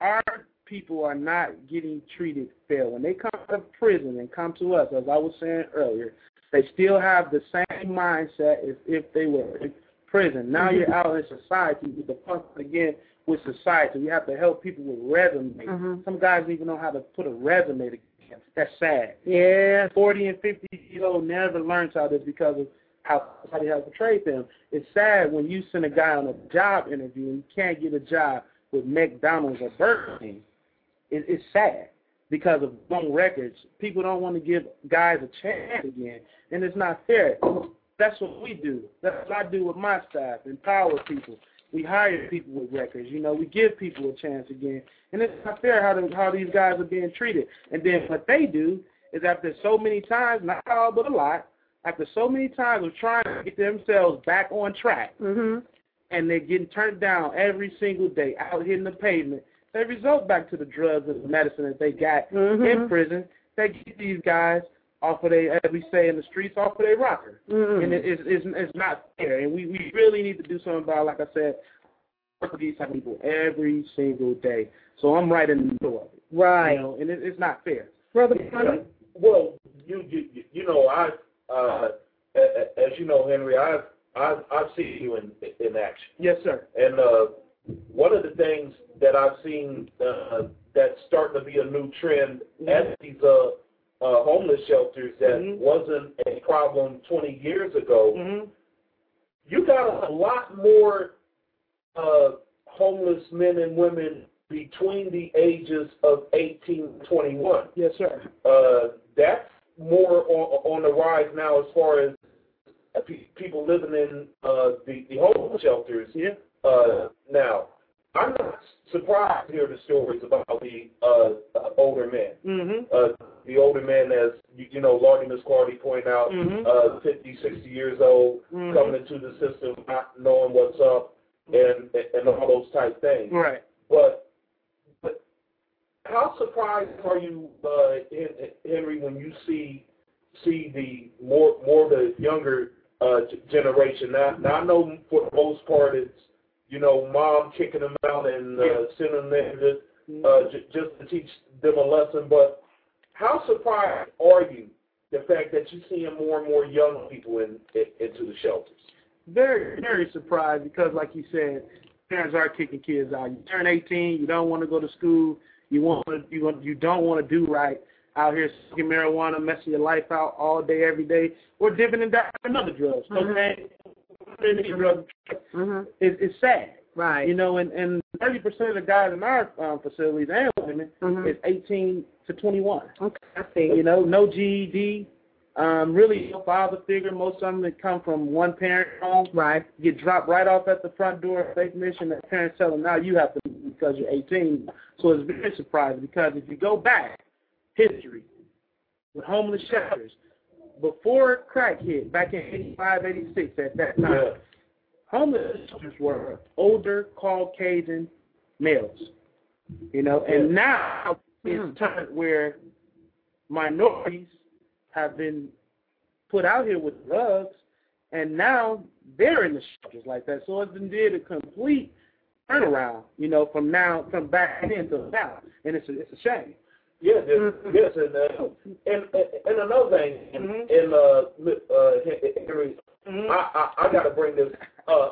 our people are not getting treated fair. When they come out of prison and come to us, as I was saying earlier, they still have the same mindset as if they were in prison. Now you're out in society with the function again with society. We have to help people with resumes. Mhm. Some guys don't even know how to put a resume together. That's sad. Yeah. 40 and 50 years old never learns how this because of how somebody has portrayed them. It's sad when you send a guy on a job interview and you can't get a job with McDonald's or Burger King. It, it's sad because of wrong records. People don't want to give guys a chance again, and it's not fair. That's what we do. That's what I do with my staff, empower people. We hire people with records. You know, we give people a chance again, and it's not fair how the, how these guys are being treated. And then what they do is after so many times, not all but a lot, after so many times of trying to get themselves back on track, Mhm. and they're getting turned down every single day, out hitting the pavement, they result back to the drugs and the medicine that they got Mhm. in prison. They get these guys off of their, as we say in the streets, off of their rocker. Mhm. And it, it's, it's, it's not fair. And we, we really need to do something about, like I said, work with these type of people every single day. So I'm right in the middle of it. Right. You know, and it, it's not fair. Brother Connie? Well, you you you know I uh, a- a- as you know Henry I've I've I've seen you in in action Yes, sir. and uh, one of the things that I've seen uh, that's starting to be a new trend at these uh, uh, homeless shelters that Mhm. wasn't a problem 20 years ago. Mm-hmm. You got a lot more uh, homeless men and women between the ages of 18 and 21. Yes, sir. Uh, that's more on, on the rise now as far as uh, people living in uh, the, the homeless shelters. Yeah. Uh, now, I'm not surprised to hear the stories about the uh, uh, older men. Mm-hmm. Uh, the older men as you, you know, Lardy Miss Clardy pointed out, Mhm. uh, 50, 60 years old, Mhm. coming into the system, not knowing what's up, and and all those type things. Right. But but how surprised are you, uh, Henry, when you see see the more more the younger uh, generation? Now, now I know for the most part it's you know mom kicking them out and uh, sending them just uh, j- just to teach them a lesson. But how surprised are you the fact that you're seeing more and more young people in, in into the shelters? very, very surprised because, like you said, parents are kicking kids out. You turn 18, you don't want to go to school, you want to, you want, you don't want to do right out here smoking marijuana, messing your life out all day, every day, or dipping and diving in other drugs. Okay, any drug Mhm. is it's sad. Right. You know, and and 30% of the guys in our um, facilities and women Mhm. is 18 to 21. Okay, I see. You know, no GED, um, really no father figure. Most of them that come from one parent home Right. get dropped right off at the front door of Faith Mission. The parents tell them now you have to because you're 18. So it's very surprising because if you go back history with homeless shelters before crack hit back in 85, 86 at that time, Yeah. homeless shelters were older Caucasian males. You know, and now it's mm-hmm. time where minorities have been put out here with drugs, and now they're in the shelters like that. So it's been did a complete turnaround, you know, from now from back then to now, and it's a, it's a shame. Yes, yes, Mhm. yes, and, uh, and and and another thing, Mhm. and uh, uh, Henry, I, I I gotta bring this up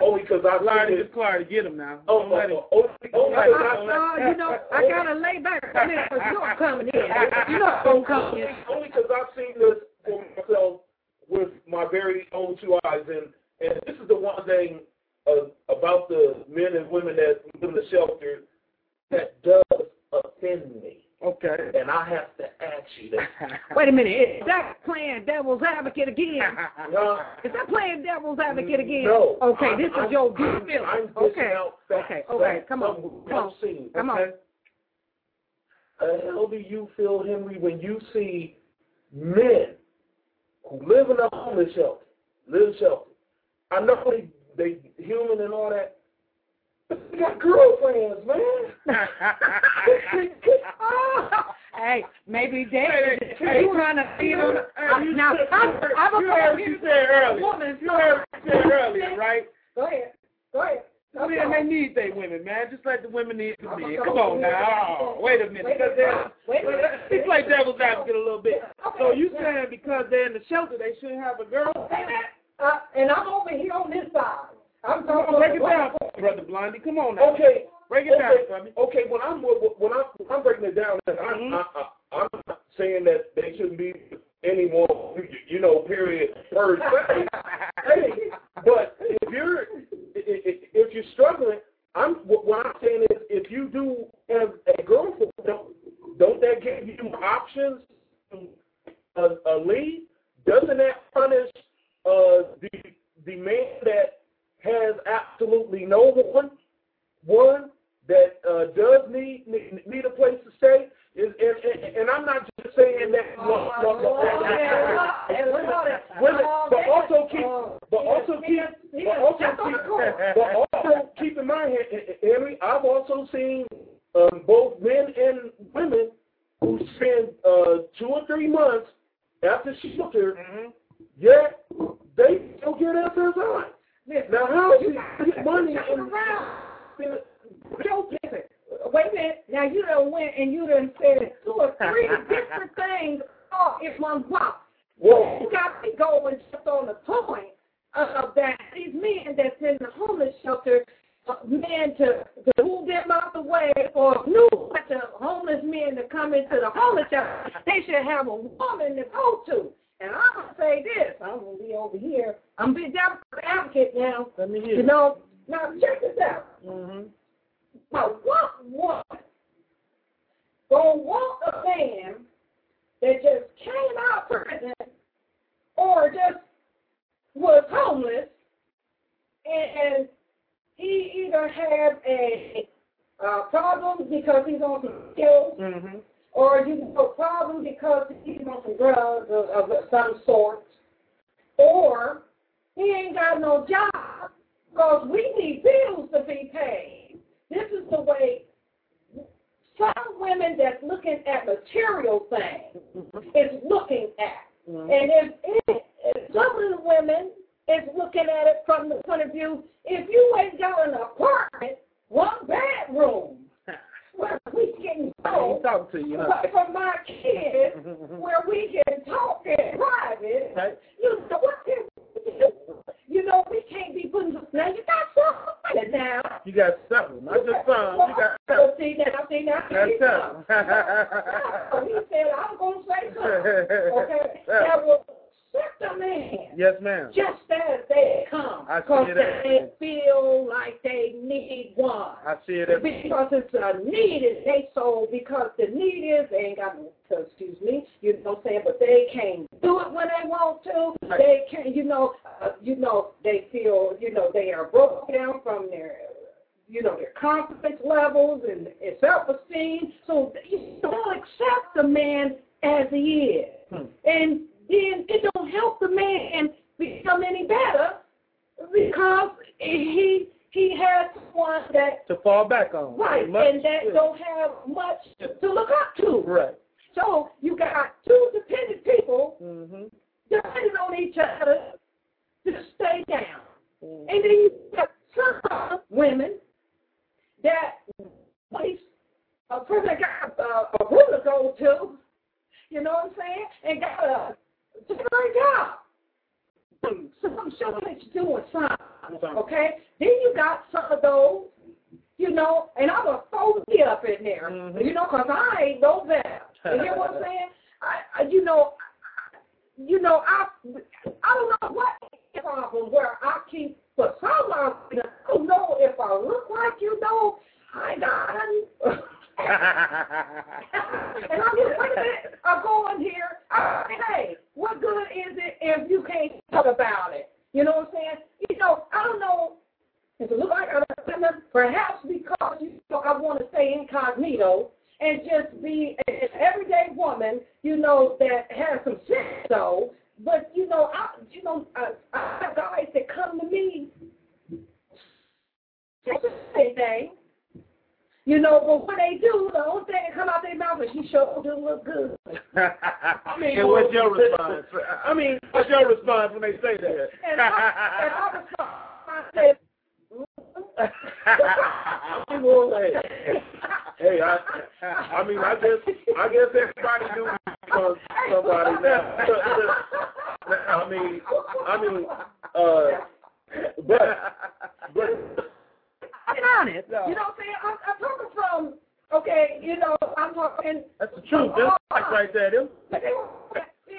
only because I Clardy, see it's Clardy, get him now. Oh, Don't let him- oh, oh, only let because I, Uh, you know, I gotta lay back a minute because you're coming in. You know I'm coming in. only because I've seen this for myself with my very own two eyes, and and this is the one thing uh, about the men and women that live in the shelter that does offend me, Okay. and I have to ask you that. Wait a minute. Is that playing devil's advocate again? Uh, Is that playing devil's advocate again? No. Okay, I'm- this is I'm- your good feeling. I'm Okay. Okay, okay, facts, come on, come on, seen. come on. Okay. How do you feel, Henry, when you see men who live in a homeless shelter, live shelter? I know they they human and all that, they got girlfriends, man. hey, maybe they Hey, hey, trying to feed them. Hey, you Now, I'm, I'm you heard what you said earlier. woman. You heard what you said earlier, right? Go ahead. Go ahead. Men, they need their women, man. Just like the women need the men. Come on now. Oh, wait a minute. Because they're, Wait a minute. it's like devil's advocate a little bit. So you saying because they're in the shelter, they shouldn't have a girl? Uh, and I'm over here on this side. I'm talking break it down, brother Blondie. Come on now. Okay, Break it down okay, for me. okay. When I'm when I'm when I'm breaking it down, I'm Mhm. I, I, I'm not saying that they shouldn't be any more, you know, period per se. hey, but if you're if, you're struggling, I'm what I'm saying is if you do have a girlfriend, don't don't that give you options A, uh, uh, leave? Doesn't that punish uh, the the man that has absolutely no one one that uh, does need, need need a place to stay? Is and, and, and I'm not just saying that. Oh, Women, but also keep, but also keep, but also keep, but also keep in mind, Henry, I've also seen um, both men and women who spend uh, two or three months after shelter, yet they still get SSI. Now, how you get money and Joe, listen. Wait a minute. Now you done went and you done said two or three different things all in one box. Whoa. You got me going just on the point of that these men that's in the homeless shelter, uh, men to, to move them out the way or new bunch of homeless men to come into the homeless shelter, they should have a woman to go to. And I'm gonna say this, I'm gonna be over here. I'm big down advocate now. Let me hear. You know, now check this out. Mm-hmm. Now, what woman gonna want a man that just came out of prison or just was homeless and, and he either had a uh, problem because he's on some pills Mm-hmm. Or you know, problem because he's on some drugs of, of some sort, or he ain't got no job because we need bills to be paid. This is the way some women that's looking at material things is looking at. Mhm. And if, if, if some of the women is looking at it from the point of view, if you ain't got an apartment, one bedroom, where we can I go ain't talking to you, huh? but for my kids, where we can talk in private, Right. you know what can we do? You know, we can't be putting now you got something now. You got something, not just some. You got Well, see now, see now, That's see something. now. He said, I'm gonna say something. Okay. That will set the man Yes, ma'am. just as they come. I see Because it they every- feel like they need one. I see it every A need in their soul, because the need is, they ain't got no, excuse me, you know what I'm saying, but they can't do it when they want to. They can't, you know, uh, you know, they feel, you know, they are broken down from their, you know, their confidence levels and, and self-esteem. So you don't accept the man as he is. Hmm. And then it don't help the man become any better because he he has one that to fall back on. right and that don't have much to look up to. Right. So you got two dependent people Mm-hmm. depending on each other to stay down. And then you got some women that place a person got a, a to go to, you know what I'm saying, and got a temporary job. Some show that you're doing something, okay? Then you got some of those, you know, and I'm a phony up in there, Mhm. you know, 'cause I ain't no better. You hear what I'm saying? I, I you know, you know, I I don't know what problem where I keep for some reason, I don't know if I look like you know I got and I'm just wait a minute, I go in here, I say, hey, what good is it if you can't talk about it? You know what I'm saying? You know, I don't know if it look like I'm a woman, perhaps because you know I want to stay incognito and just be an everyday woman, you know, that has some sense though. But you know, I you know, I, I have guys that come to me say thing. You know, but when they do, the only thing that come out their mouth is you sure do look good. I mean, and what's your response? I mean, what's your response when they say that? And I, and I was I said, hey, I, I mean, I guess, I guess everybody do because somebody. I mean, I mean, uh, but, but. I'm honest. You know what I'm saying? I'm, I'm talking from, okay, you know, I'm talking. That's the truth. That's like right there. Them.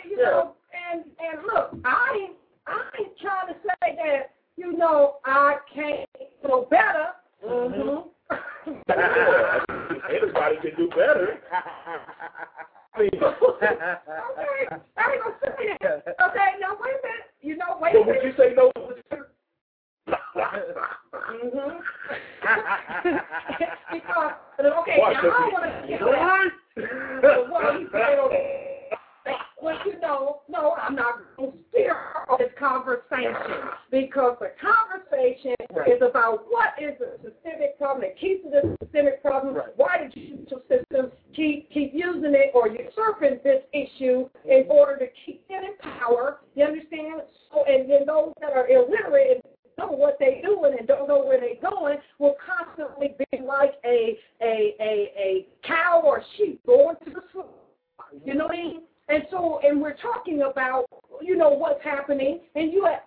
You know, and and look, I ain't I ain't trying to say that you know I can't do better. Mm-hmm. Anybody can do better. Okay, I ain't gonna say that. Okay, now wait a minute. You know, wait a but would you say no? Mm-hmm. because okay, Watch now. I want to that. Well, you okay. Well, you know, no, I'm not going to steer this conversation because the conversation Right. is about what is the systemic problem that keeps it a systemic problem. Right. Why did you your system keep keep using it or usurping this issue in order to keep it in power? You understand? So, and then those that are illiterate and know what they're doing and don't know where they're going will constantly be like a a a a cow or sheep going to the swamp. You know what I mean? And so, and we're talking about, you know, what's happening, and you have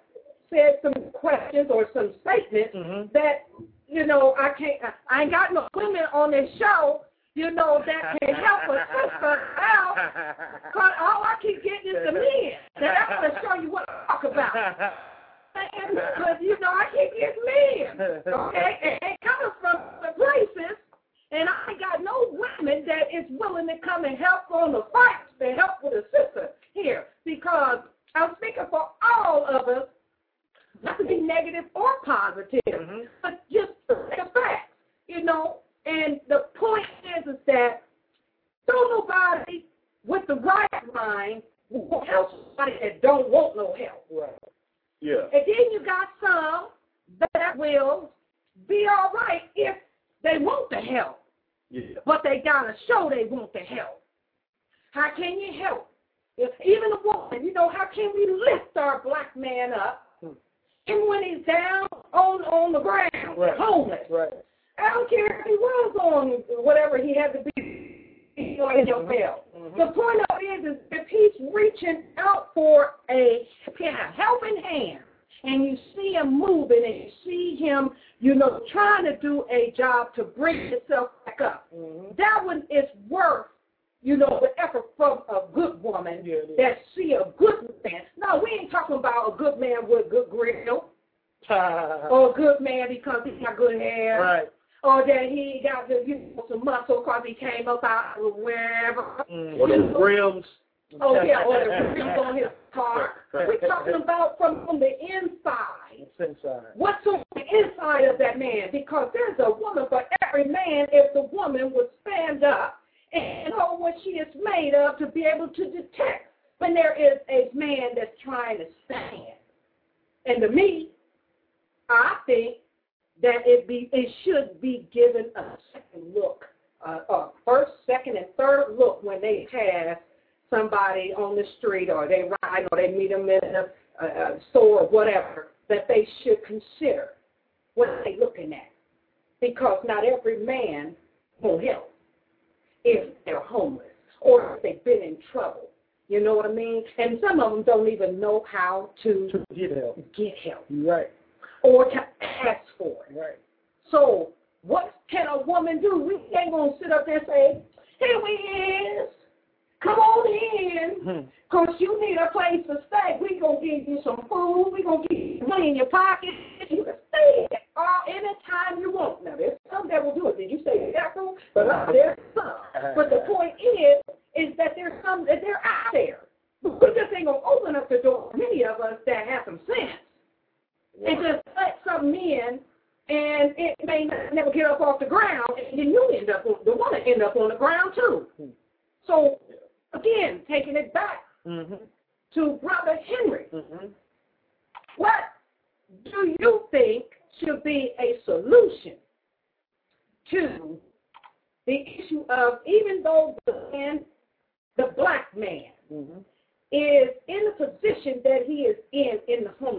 said some questions or some statements Mhm. that, you know, I can't, I ain't got no women on this show, you know, that can help a sister out, but all I keep getting is the men that I want to show you what to talk about.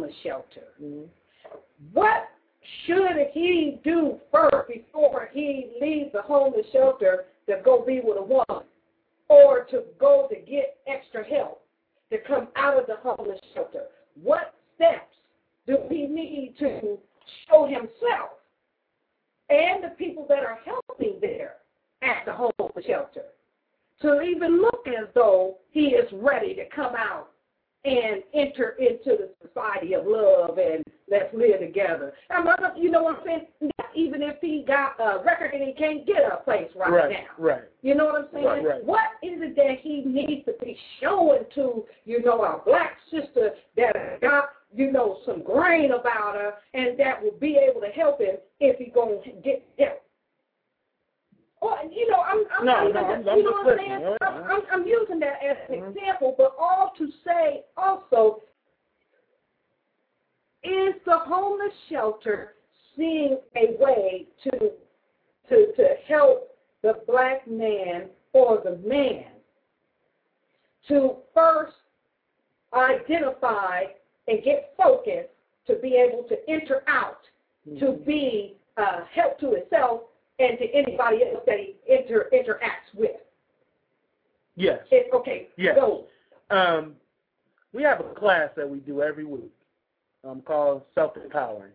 homeless shelter? Mm-hmm. What should he do first before he leaves the homeless shelter to go be with a woman or to go to get extra help to come out of the homeless shelter? What steps do he need to show himself and the people that are helping there at the homeless shelter to even look as though he is ready to come out and enter into the society of love and let's live together. And mother, you know what I'm saying? Even if he got a record and he can't get a place right, Right. now. Right. You know what I'm saying? Right, right. What is it that he needs to be showing to, you know, our black sister that got, you know, some grain about her and that will be able to help him if he going to get help? Well, you know, I'm, I'm No, not no, even, I'm- I'm you know what I'm saying? All I'm. I'm, I'm using that as an Mhm. example, but all to say also, is the homeless shelter seeing a way to to to help the black man or the man to first identify and get focused to be able to enter out to be uh, help to itself and to anybody else that he inter interacts with. Yes. It, okay, Yes. so Um, we have a class that we do every week um, called Self Empowering.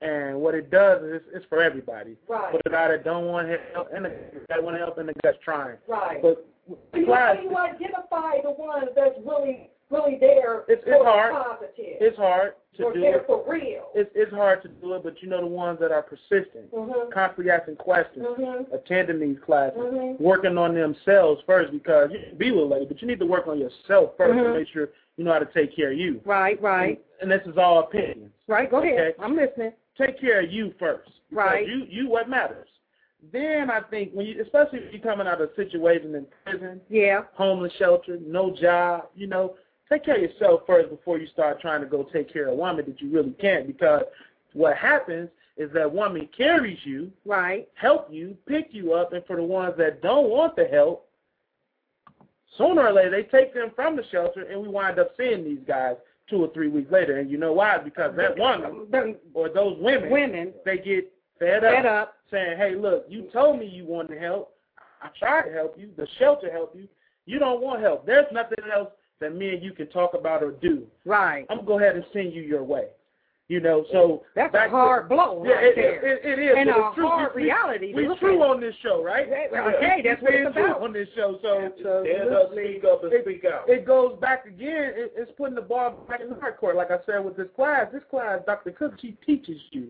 And what it does is it's, it's for everybody. right, For the guy that don't want help and the guy that want help and the guy that's trying. right. But the You, class, you identify the ones that's really, really there It's- it's hard. positive. it's hard to or do it. for real. It's, it's hard to do it, but you know the ones that are persistent, Mhm. constantly asking questions, Mhm. attending these classes, Mhm. working on themselves first because you can be with a lady, but you need to work on yourself 1st to Mhm. make sure you know how to take care of you. Right, right, And this is all opinions. right. Go ahead. I'm listening. Take care of you first. Right. You you what matters. then I think when you, especially if you're coming out of a situation in prison, Yeah. homeless shelter, no job, you know, take care of yourself first before you start trying to go take care of a woman that you really can't. Because what happens is that woman carries you, Right. help you, pick you up, and for the ones that don't want the help, sooner or later they take them from the shelter, and we wind up seeing these guys two or three weeks later. And you know why? Because that woman or those women, women they get fed up, fed up. saying, "Hey, look, you told me you wanted help. I tried to help you. The shelter helped you. You don't want help. There's nothing else that me and you can talk about or do. Right. I'm gonna go ahead and send you your way. You know, so That's back a to- hard blow yeah, right it, there. it, it is. and a it's true. hard we, reality. to We, we look true on this show, right? Okay, okay, that's what it's true about. on this show. So Stand up, speak up, and it, speak out. it goes back again. It, it's putting the ball back in the hard court. Like I said with this class, this class, Dr. Cook, she teaches you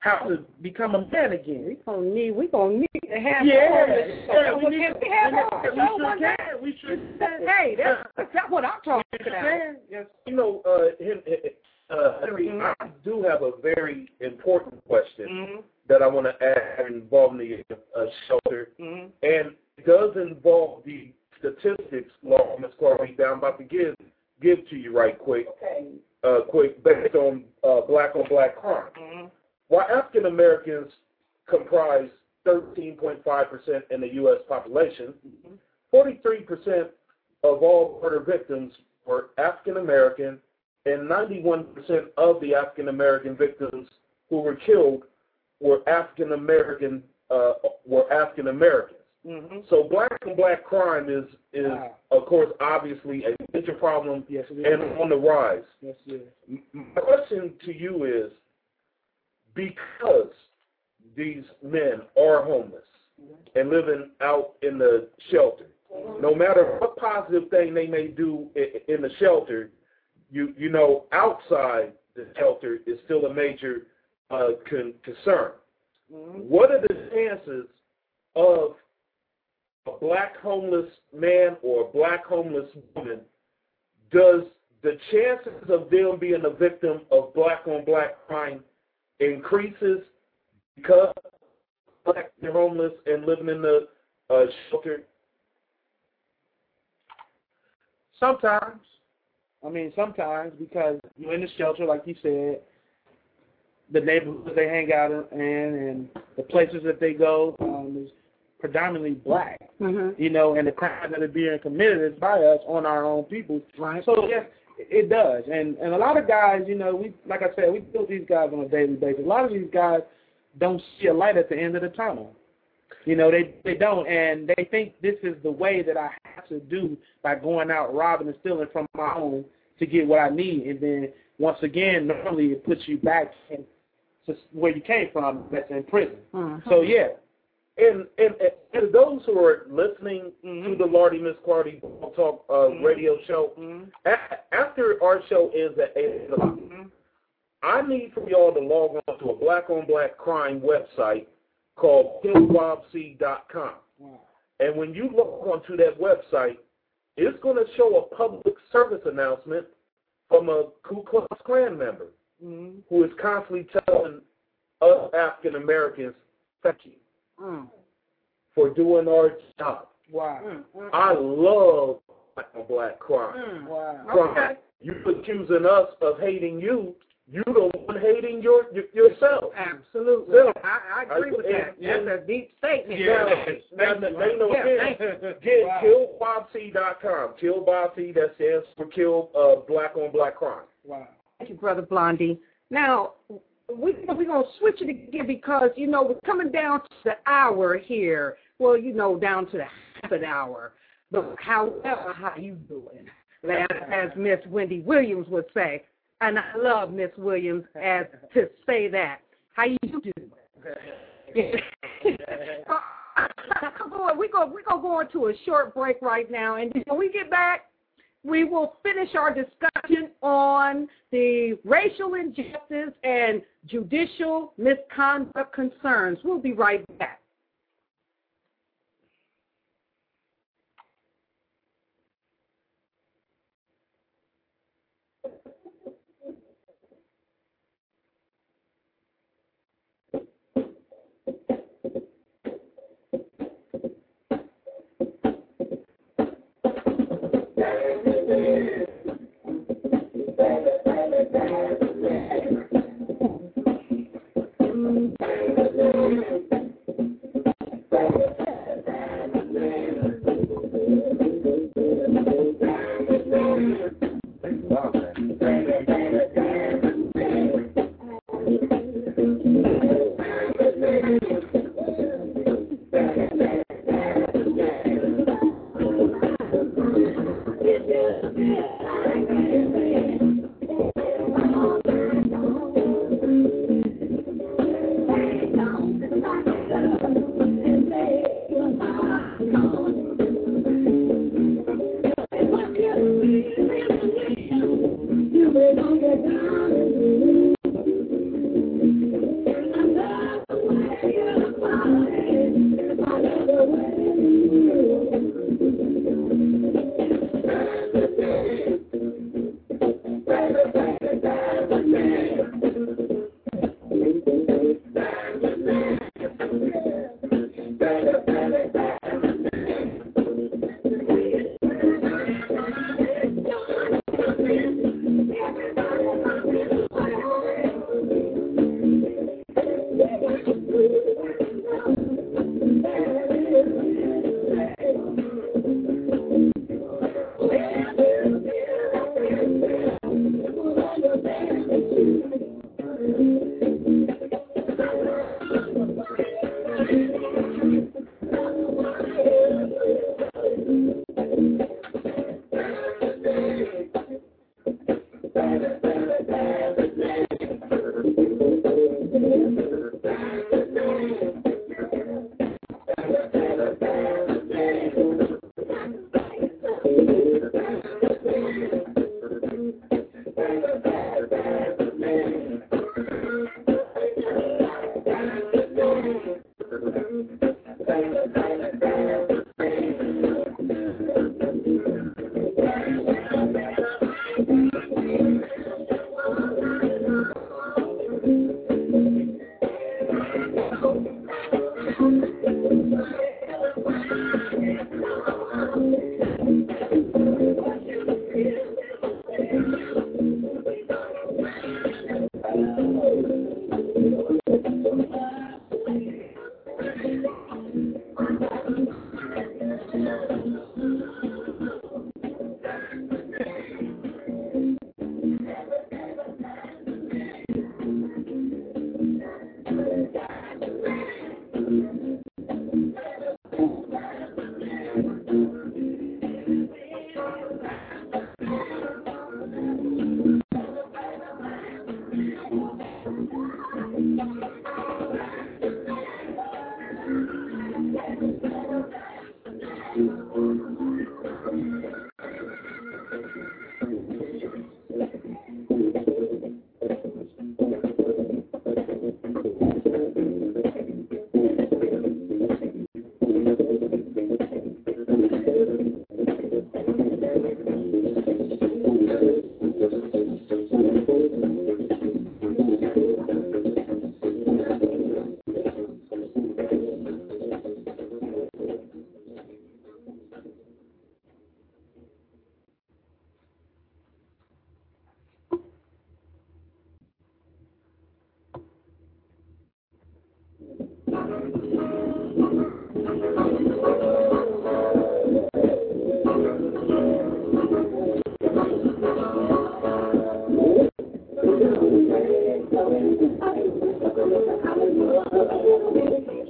how to become a man again. We gonna need. We gonna need to have Yeah, her on this show. yeah, we Can need- we have we her on the need- show we one sure day? We sure Hey, that's, that's what I'm talking about. can. Yes. You know, uh, Hen- uh, Henry, Mhm. I do have a very important question Mm-hmm. that I want to add involving the uh, shelter, Mm-hmm. and it does involve the statistics, law, Ms. Corey, that I'm about to give give to you right quick, Okay. uh, quick, based on uh, black on black crime. Mm-hmm. While African Americans comprise 13.5% in the U.S. population, 43% of all murder victims were African American, and 91% of the African American victims who were killed were African American uh, were African Americans. Mm-hmm. So black on black crime is is Wow. of course obviously a major problem Yes, and on the rise. yes. My question to you is because these men are homeless and living out in the shelter, no matter what positive thing they may do in the shelter, you you know outside the shelter is still a major uh, con- concern. What are the chances of a black homeless man or a black homeless woman? Does the chances of them being a victim of black on black crime increases because black they're homeless and living in the uh, shelter? Sometimes. I mean, sometimes because you're in the shelter, like you said, the neighborhoods they hang out in and the places that they go um, is predominantly black. Mm-hmm. You know, and the crimes that are being committed is by us on our own people. Right. So yes, it does. And and a lot of guys, you know, we like I said, we deal these guys on a daily basis. A lot of these guys don't see a light at the end of the tunnel. You know, they they don't, and they think this is the way that I have to do by going out robbing and stealing from my own to get what I need. And then once again, normally it puts you back in to where you came from, that's in prison. Mm-hmm. So yeah, And and, and to those who are listening Mhm. to the Lardy Miss Clardy Talk uh, Mhm. radio show, mm-hmm. a- after our show ends at eight o'clock, Mm-hmm. I need for y'all to log on to a black on black crime website called killbobc.com. wow. And when you log onto that website, it's going to show a public service announcement from a Ku Klux Klan member Mm-hmm. who is constantly telling us African Americans, thank you Mm. for doing our job. Wow. Mm. I love black on black crime. Mm. Wow. crime. Okay. You accusing us of hating you. You the one hating your, your yourself. Absolutely. Yeah. I, I agree with that. Yeah. That's a deep statement. Yeah. Now, now, now, you know, Yeah, again, thank Get Wow. killbobc.com. Killbobc, that stands for kill uh, black on black crime. Wow. Thank you, Brother Blondie. Now, we, we're going to switch it again because, you know, we're coming down to the hour here. Well, you know, down to the half an hour. But however, how you doing? As, as Miss Wendy Williams would say. And I love Miss Williams as to say that. How you doing? we're going we're gonna go into a short break right now, and when we get back, we will finish our discussion on the racial injustice and judicial misconduct concerns. We'll be right back. Thank you.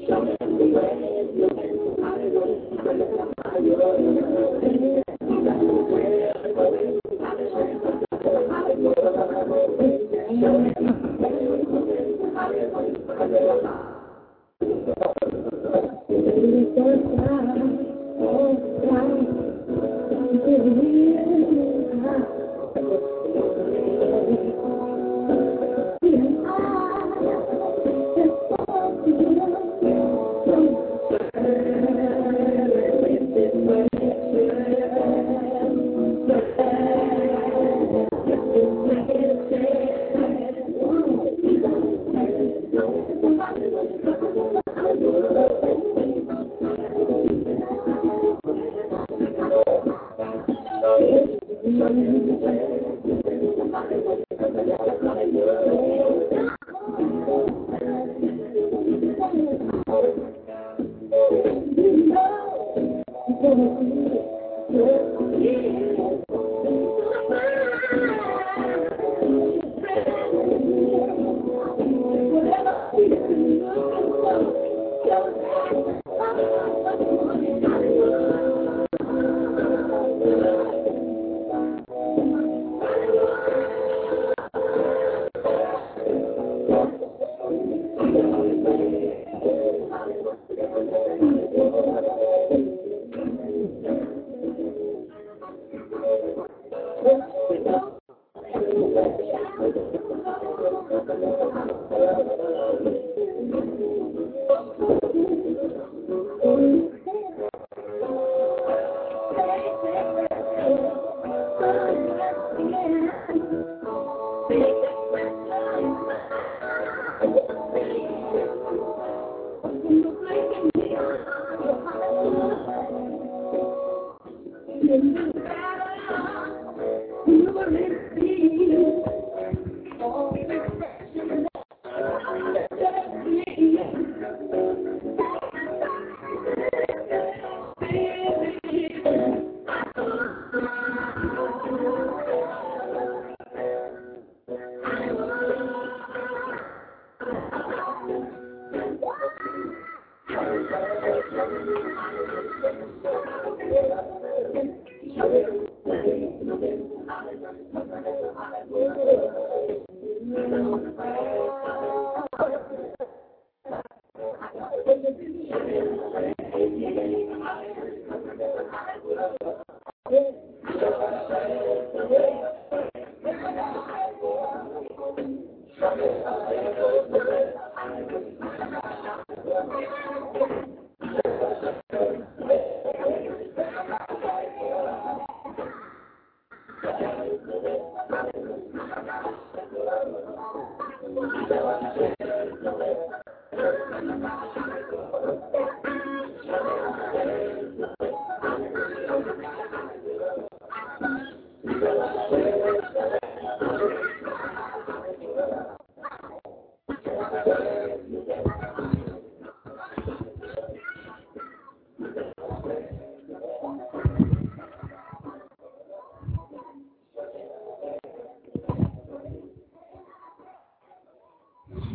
Show me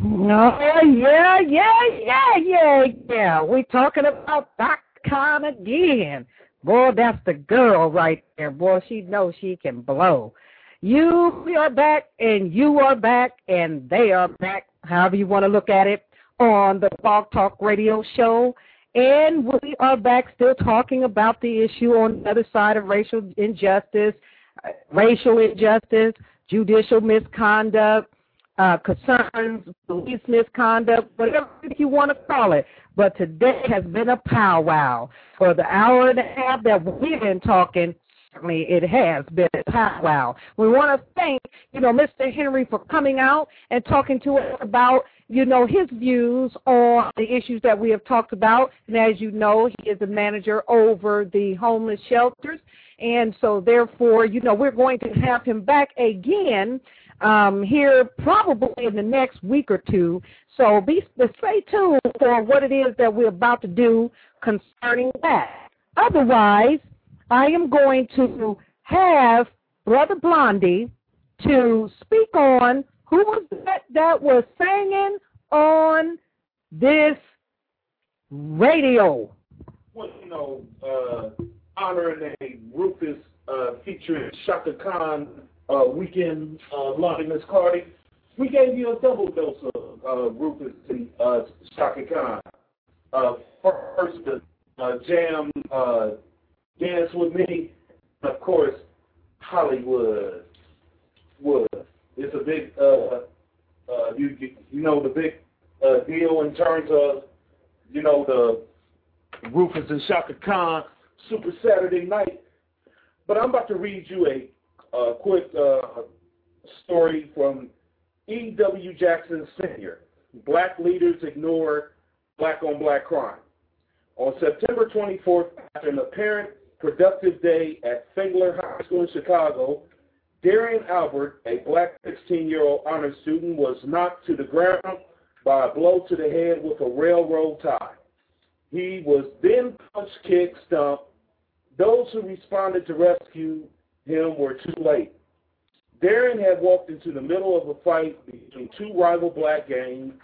Oh, yeah, yeah, yeah, yeah, yeah. We're talking about that kind again. Boy, that's the girl right there. Boy, she knows she can blow. You are back, and you are back, and they are back, however you want to look at it, on the Blog Talk Radio Show. And we are back still talking about the issue on the other side of racial injustice, uh, racial injustice, judicial misconduct, uh, concerns, police misconduct, whatever you want to call it. But today has been a powwow. For the hour and a half that we've been talking, certainly it has been a powwow. We want to thank, you know, Mr. Henry for coming out and talking to us about, you know, his views on the issues that we have talked about. And as you know, he is the manager over the homeless shelters. And so therefore, you know, we're going to have him back again um, here probably in the next week or two. So be stay tuned for what it is that we're about to do concerning that. Otherwise, I am going to have Brother Blondie to speak on who was that that was singing on this radio. Well, you know, uh, honoring a Rufus uh, featuring Chaka Khan uh, weekend uh, Miss Clardy, we gave you a double dose of uh, Rufus and uh, Chaka Khan. Uh, first, the uh, jam uh, Dance With Me, of course, Hollywood was. It's a big, uh, uh, you, you know, the big uh, deal in terms of, you know, the Rufus and Chaka Khan Super Saturday Night. But I'm about to read you a a quick uh, story from E.W. Jackson Sr. Black leaders ignore black on black crime. On September 24th, after an apparent productive day at Fenger High School in Chicago, Derrion Albert, a black 16-year-old honor student, was knocked to the ground by a blow to the head with a railroad tie. He was then punched, kicked, stumped. Those who responded to rescue him were too late. Derrion had walked into the middle of a fight between two rival black gangs.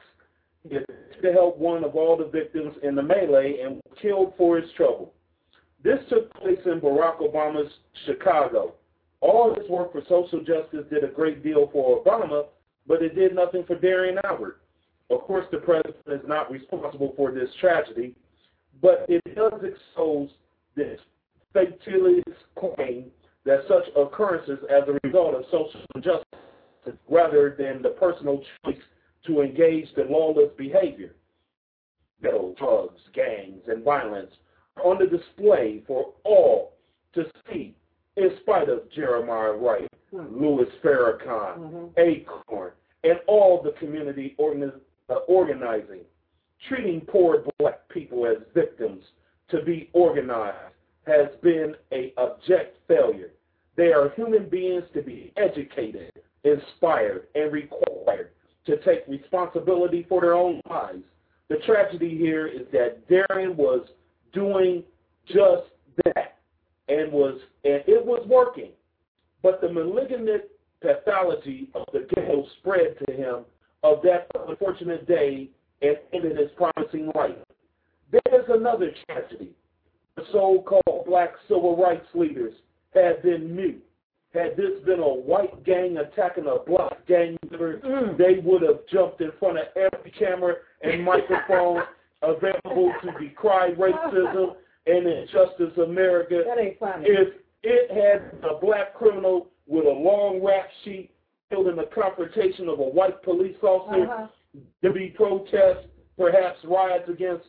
He had to help one of all the victims in the melee and was killed for his trouble. This took place in Barack Obama's Chicago. All his work for social justice did a great deal for Obama, but it did nothing for Derrion Albert. Of course, the president is not responsible for this tragedy, but it does expose this fatalist claim that such occurrences as a result of social injustice rather than the personal choice to engage in lawless behavior. Drugs, gangs, and violence are on the display for all to see in spite of Jeremiah Wright, mm-hmm. Louis Farrakhan, mm-hmm. Acorn, and all the community uh, organizing, treating poor black people as victims to be organized has been a abject failure. They are human beings to be educated, inspired, and required to take responsibility for their own lives. The tragedy here is that Derrion was doing just that and was and it was working. But the malignant pathology of the ghetto spread to him of that unfortunate day and ended his promising life. There is another tragedy. The so-called black civil rights leaders had been mute. Had this been a white gang attacking a black gang member, mm. they would have jumped in front of every camera and microphone available to decry racism and Injustice America. That ain't funny. If it had a black criminal with a long rap sheet killed in the confrontation of a white police officer, uh-huh. to be protests, perhaps riots against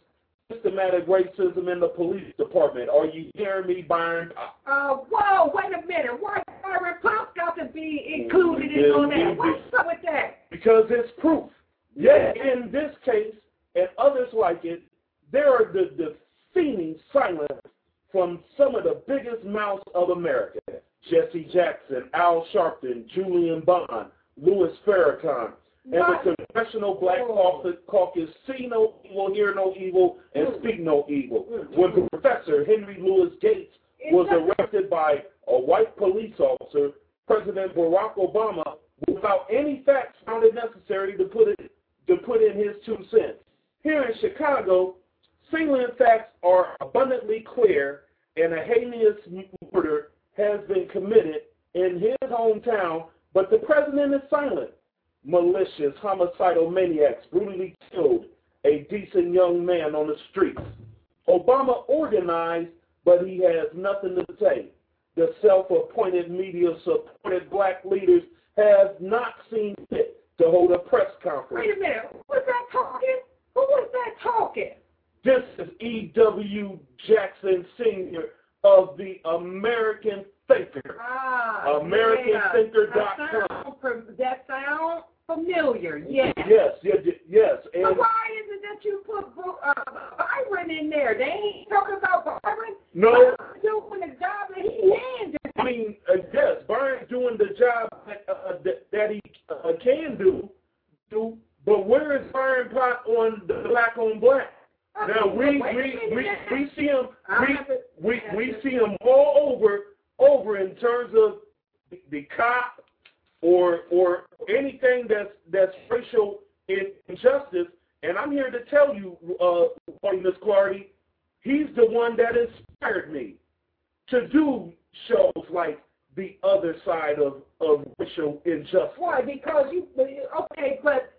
systematic racism in the police department. Are you hearing me, Byron? Uh, whoa, wait a minute. Why is Byron Pop got to be included in all that? What's up with that? Because it's proof. Yes, in this case and others like it, there are the, the seeming silence from some of the biggest mouths of America. Jesse Jackson, Al Sharpton, Julian Bond, Louis Farrakhan, and the Congressional Black Caucus see no evil, hear no evil, and mm. speak no evil. Mm. When Professor Henry Louis Gates was arrested by a white police officer, President Barack Obama, without any facts found it necessary to put it to put in his two cents. Here in Chicago, salient facts are abundantly clear, and a heinous murder has been committed in his hometown, but the president is silent. Malicious, homicidal maniacs brutally killed a decent young man on the streets. Obama organized, but he has nothing to say. The self-appointed media-supported black leaders have not seen fit to hold a press conference. Wait a minute. Who was that talking? Who was that talking? This is E.W. Jackson Sr. of the American Thinker. Ah, AmericanThinker.com. That sounds familiar, yes. Yes, yes, yes. And so why is it that you put uh, Byron in there? They ain't talking about Byron. No. Byron doing the job that he can do. I mean, uh, yes, Byron's doing the job that, uh, that, that he uh, can do, do, but where is Byron Pot on the black on black? Now we we we we see him we we we see him all over over in terms of the, the cop or or anything that's that's racial injustice. And I'm here to tell you, uh, Miss Clardy, he's the one that inspired me to do shows like the other side of of racial injustice. Why? Because you okay, but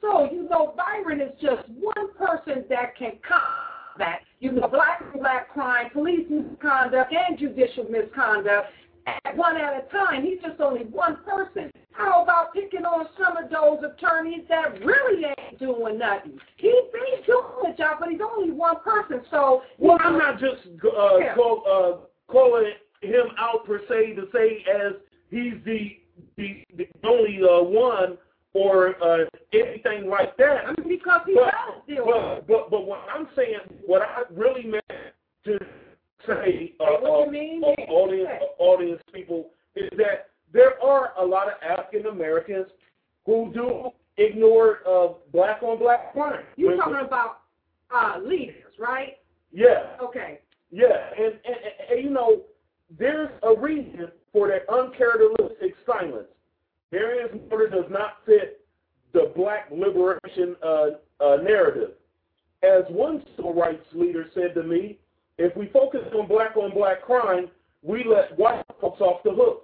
so you know Byron is just one person that can combat you know black and black crime, police misconduct, and judicial misconduct one at a time. He's just only one person. How about picking on some of those attorneys that really ain't doing nothing? He, he's doing the job, but he's only one person. So well, I'm not just uh, yeah. call, uh, calling him out per se to say as he's the the, the only uh, one or uh, anything like that. I mean, because he but, does but, but, but what I'm saying, what I really meant to say, uh, Say what you uh, mean, uh, audience, uh, audience people, is that there are a lot of African Americans who do ignore uh, black on black crime. You're When- talking about uh, leaders, right? Yeah, Okay. yeah, and, and, and, and you know, there's a reason for that uncharacteristic silence. Darius Murder does not fit the black liberation uh, uh, narrative. As one civil rights leader said to me, if we focus on black on black crime, we let white folks off the hook.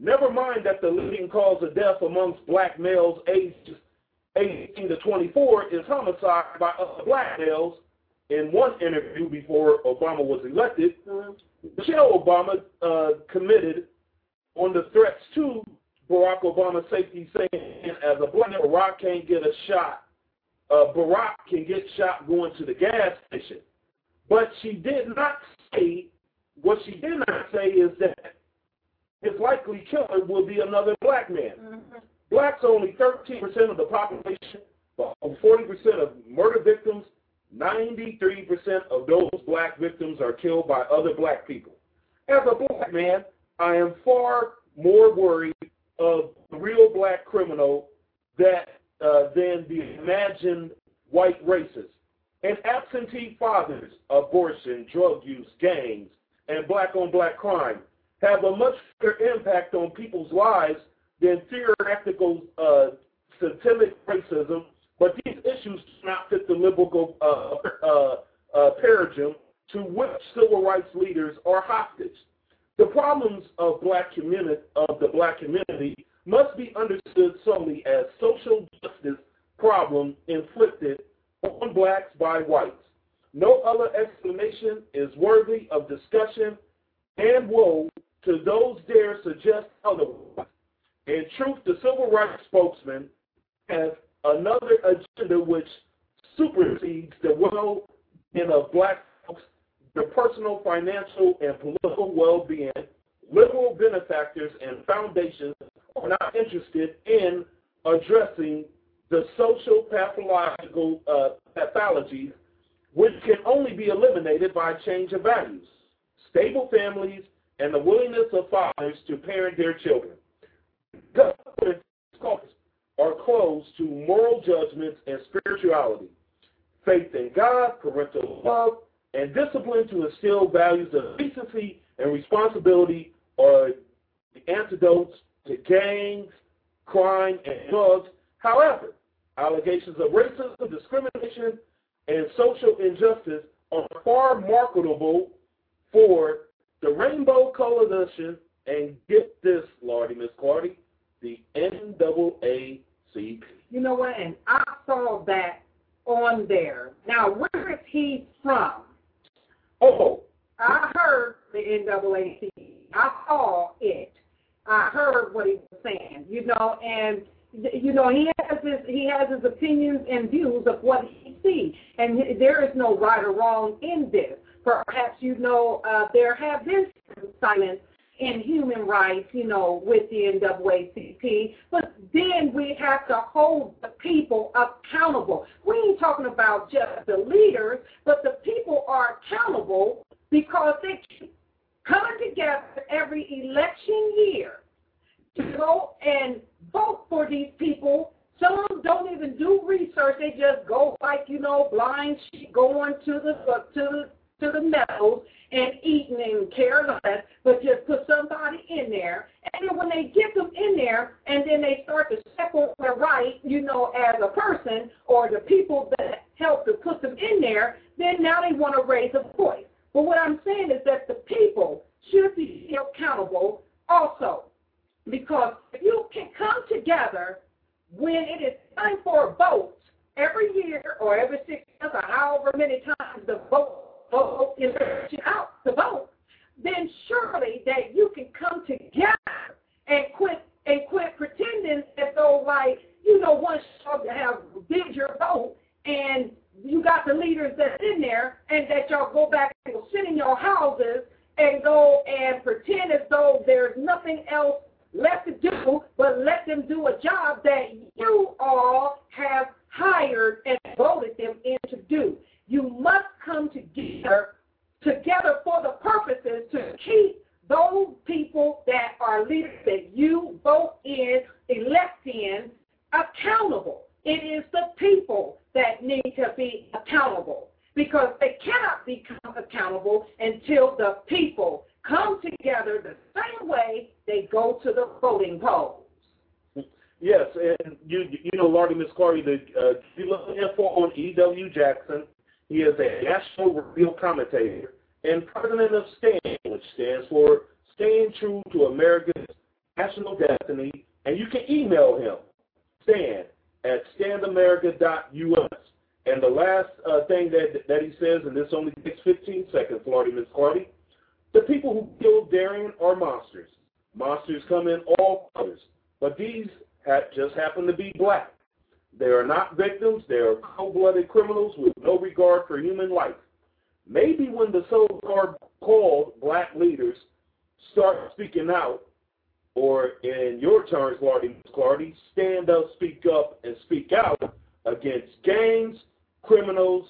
Never mind that the leading cause of death amongst black males aged 18 to 24 is homicide by other black males. In one interview before Obama was elected, Michelle Obama uh, committed on the threats to Barack Obama's safety, saying, as a black Barack can't get a shot. Uh, Barack can get shot going to the gas station. But she did not say, what she did not say is that his likely killer will be another black man. Blacks are only 13% of the population, but 40% of murder victims, 93% of those black victims are killed by other black people. As a black man, I am far more worried of the real black criminal that uh, than the imagined white racist. And absentee fathers, abortion, drug use, gangs, and black-on-black crime have a much bigger impact on people's lives than theoretical uh, systemic racism, but these issues do not fit the liberal uh, uh, uh, paradigm to which civil rights leaders are hostage. The problems of black community of the black community must be understood solely as social justice problem inflicted on blacks by whites. No other explanation is worthy of discussion and woe to those dare suggest otherwise. In truth, the civil rights spokesman has another agenda which supersedes the well-being of black folks, their personal, financial, and political well-being. Liberal benefactors and foundations are not interested in addressing the social pathological uh, which can only be eliminated by a change of values, stable families, and the willingness of fathers to parent their children. Government are closed to moral judgments and spirituality, faith in God, parental love, and discipline to instill values of decency and responsibility are the antidotes to gangs, crime, and drugs. However, allegations of racism, discrimination, and social injustice are far marketable for the Rainbow Coalition and get this, Lardy, Miss Clardy, the NAACP. You know what? And I saw that on there. Now, where is he from? Oh, I heard the NAACP. I saw it. I heard what he was saying. You know, and you know he has his he has his opinions and views of what he sees, and there is no right or wrong in this. Perhaps you know uh, there have been silence in human rights, you know, with the NAACP, but then we have to hold the people accountable. We ain't talking about just the leaders, but the people are accountable because they keep coming together every election year to go and vote for these people. Some don't even do research; they just go like you know, blind sheep going to the to the to the meadows and eating and care less, but just put somebody in there. And then when they get them in there, and then they start to step on their right, you know, as a person or the people that helped to put them in there, then now they want to raise a voice. But what I'm saying is that the people should be accountable also. Because if you can come together when it is time for a vote every year or every six months or however many times the vote vote is out to vote, then surely that you can come together and quit and quit pretending as though like you know once you have did your vote and you got the leaders that's in there and that y'all go back and sit in your houses and go and pretend as though there's nothing else left to do but let them do a job that you all have hired and voted them in to do. You must come together together for the purposes to keep those people that are leaders that you vote in, elect in, accountable. It is the people that need to be accountable because they cannot become accountable until the people come together the same way they go to the voting polls. Yes, and you you know, Lardy Miss Clardy, the uh, info on E.W. Jackson. He is a national radio commentator and president of STAND, which stands for Staying True to America's National Destiny. And you can email him, Stan, at standamerica.us. And the last uh, thing that that he says, and this only takes 15 seconds, Lardy Miss the people who killed Derrion are monsters. Monsters come in all colors, but these just happen to be black. They are not victims. They are cold-blooded criminals with no regard for human life. Maybe when the so-called black leaders start speaking out, or in your terms, Clardy, Clardy, stand up, speak up, and speak out against gangs, criminals,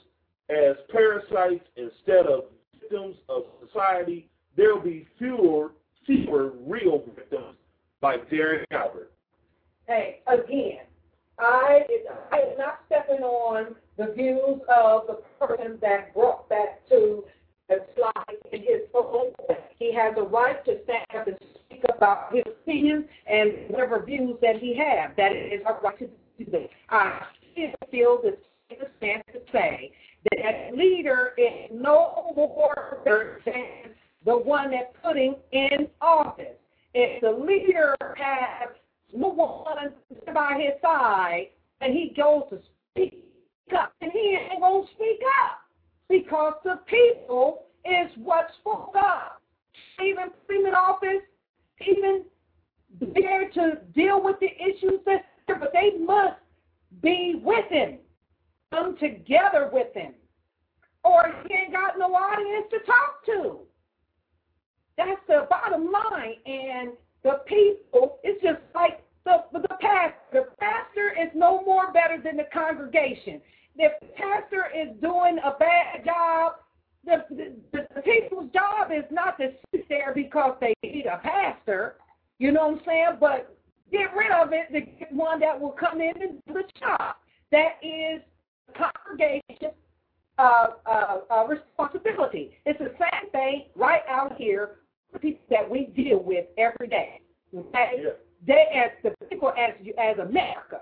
as parasites instead of victims of society, there will be fewer, fewer real victims like Derrion Albert. Hey, again, I I am not stepping on the views of the person that brought that to the slide in his phone. He has a right to stand up and speak about his opinions and whatever views that he has. That is our right to do that. I still feel the stand to say that as leader is no more than the one that's putting in office. If the leader has no one by his side and he goes to speak up, and he ain't going to speak up because the people is what spoke up. Even him in office, even there to deal with the issues that, but they must be with him, come together with him, or he ain't got no audience to talk to. That's the bottom line. And the people, it's just like the, the pastor. The pastor is no more better than the congregation. If the pastor is doing a bad job, the, the, the people's job is not to sit there because they need a pastor. You know what I'm saying? But get rid of it get one that will come in and do the job. That is the uh, uh, uh, responsibility. It's the same thing right out here people that we deal with every day. Okay? Yeah. They as the people as you as America.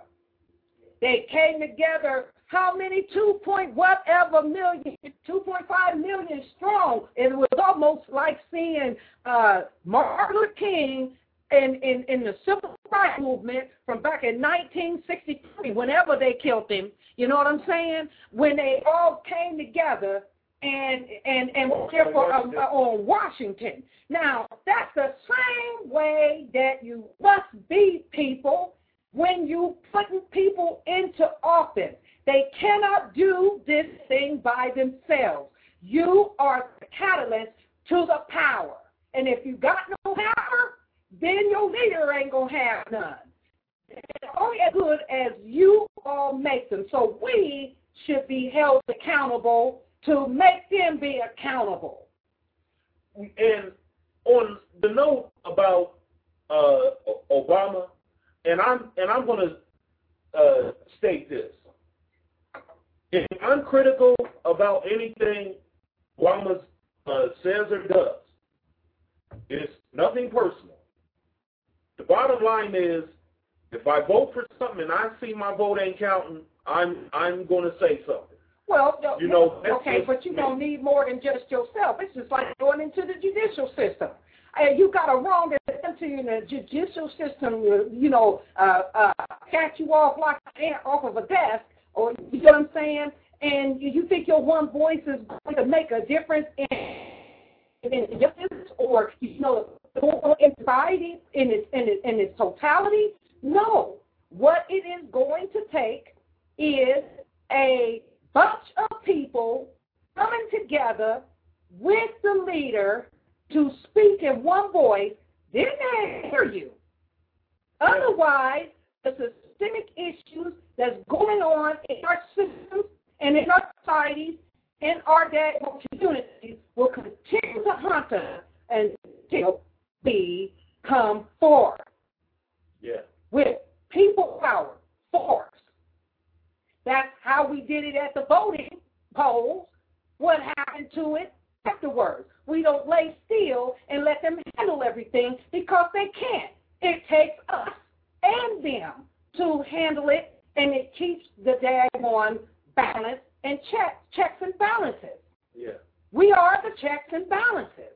They came together. How many? Two point whatever million, two point five million strong. And It was almost like seeing uh, Martin Luther King in, in, in the civil rights movement from back in 1963, whenever they killed him, you know what I'm saying? When they all came together and and and were there for, uh, uh, on Washington. Now that's the same way that you must be people when you putting people into office. They cannot do this thing by themselves. You are the catalyst to the power. And if you got no power, then your leader ain't gonna have none. They're only as good as you all make them. So we should be held accountable to make them be accountable. And on the note about uh, Obama, and I'm and I'm going to uh, state this: if I'm critical about anything Obama uh, says or does, it's nothing personal. The bottom line is, if I vote for something and I see my vote ain't counting, I'm I'm going to say something. Well, You know, okay, just but you don't need more than just yourself. It's just like going into the judicial system. And you got a wrong entity in the judicial system, you, you know, uh, uh, catch you off like an ant off of a desk, or you know what I'm saying? And you, you think your one voice is going to make a difference in, in justice or, you know, in society in its, in its, in its totality? No. What it is going to take is a bunch of people coming together with the leader to speak in one voice, then they hear you. Otherwise, the systemic issues that's going on in our systems and in our societies in our day communities will continue to haunt us until we come forward. Yeah. With people power, force. That's how we did it at the voting polls. What happened to it afterwards? We don't lay still and let them handle everything because they can't. It takes us and them to handle it, and it keeps the daggone balance and check, checks and balances. Yeah. We are the checks and balances.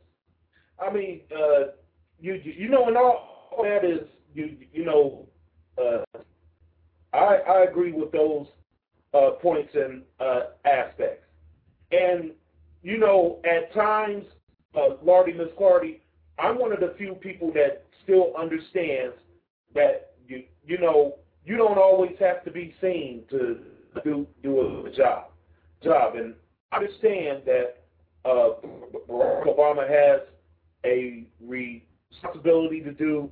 I mean, uh, you you know, and all that is you you know, uh, I I agree with those uh, points and uh, aspects, and you know, at times, uh, Lardy Miss Clardy, I'm one of the few people that still understands that you you know you don't always have to be seen to do do a job job, and I understand that uh, Barack Obama has a responsibility to do.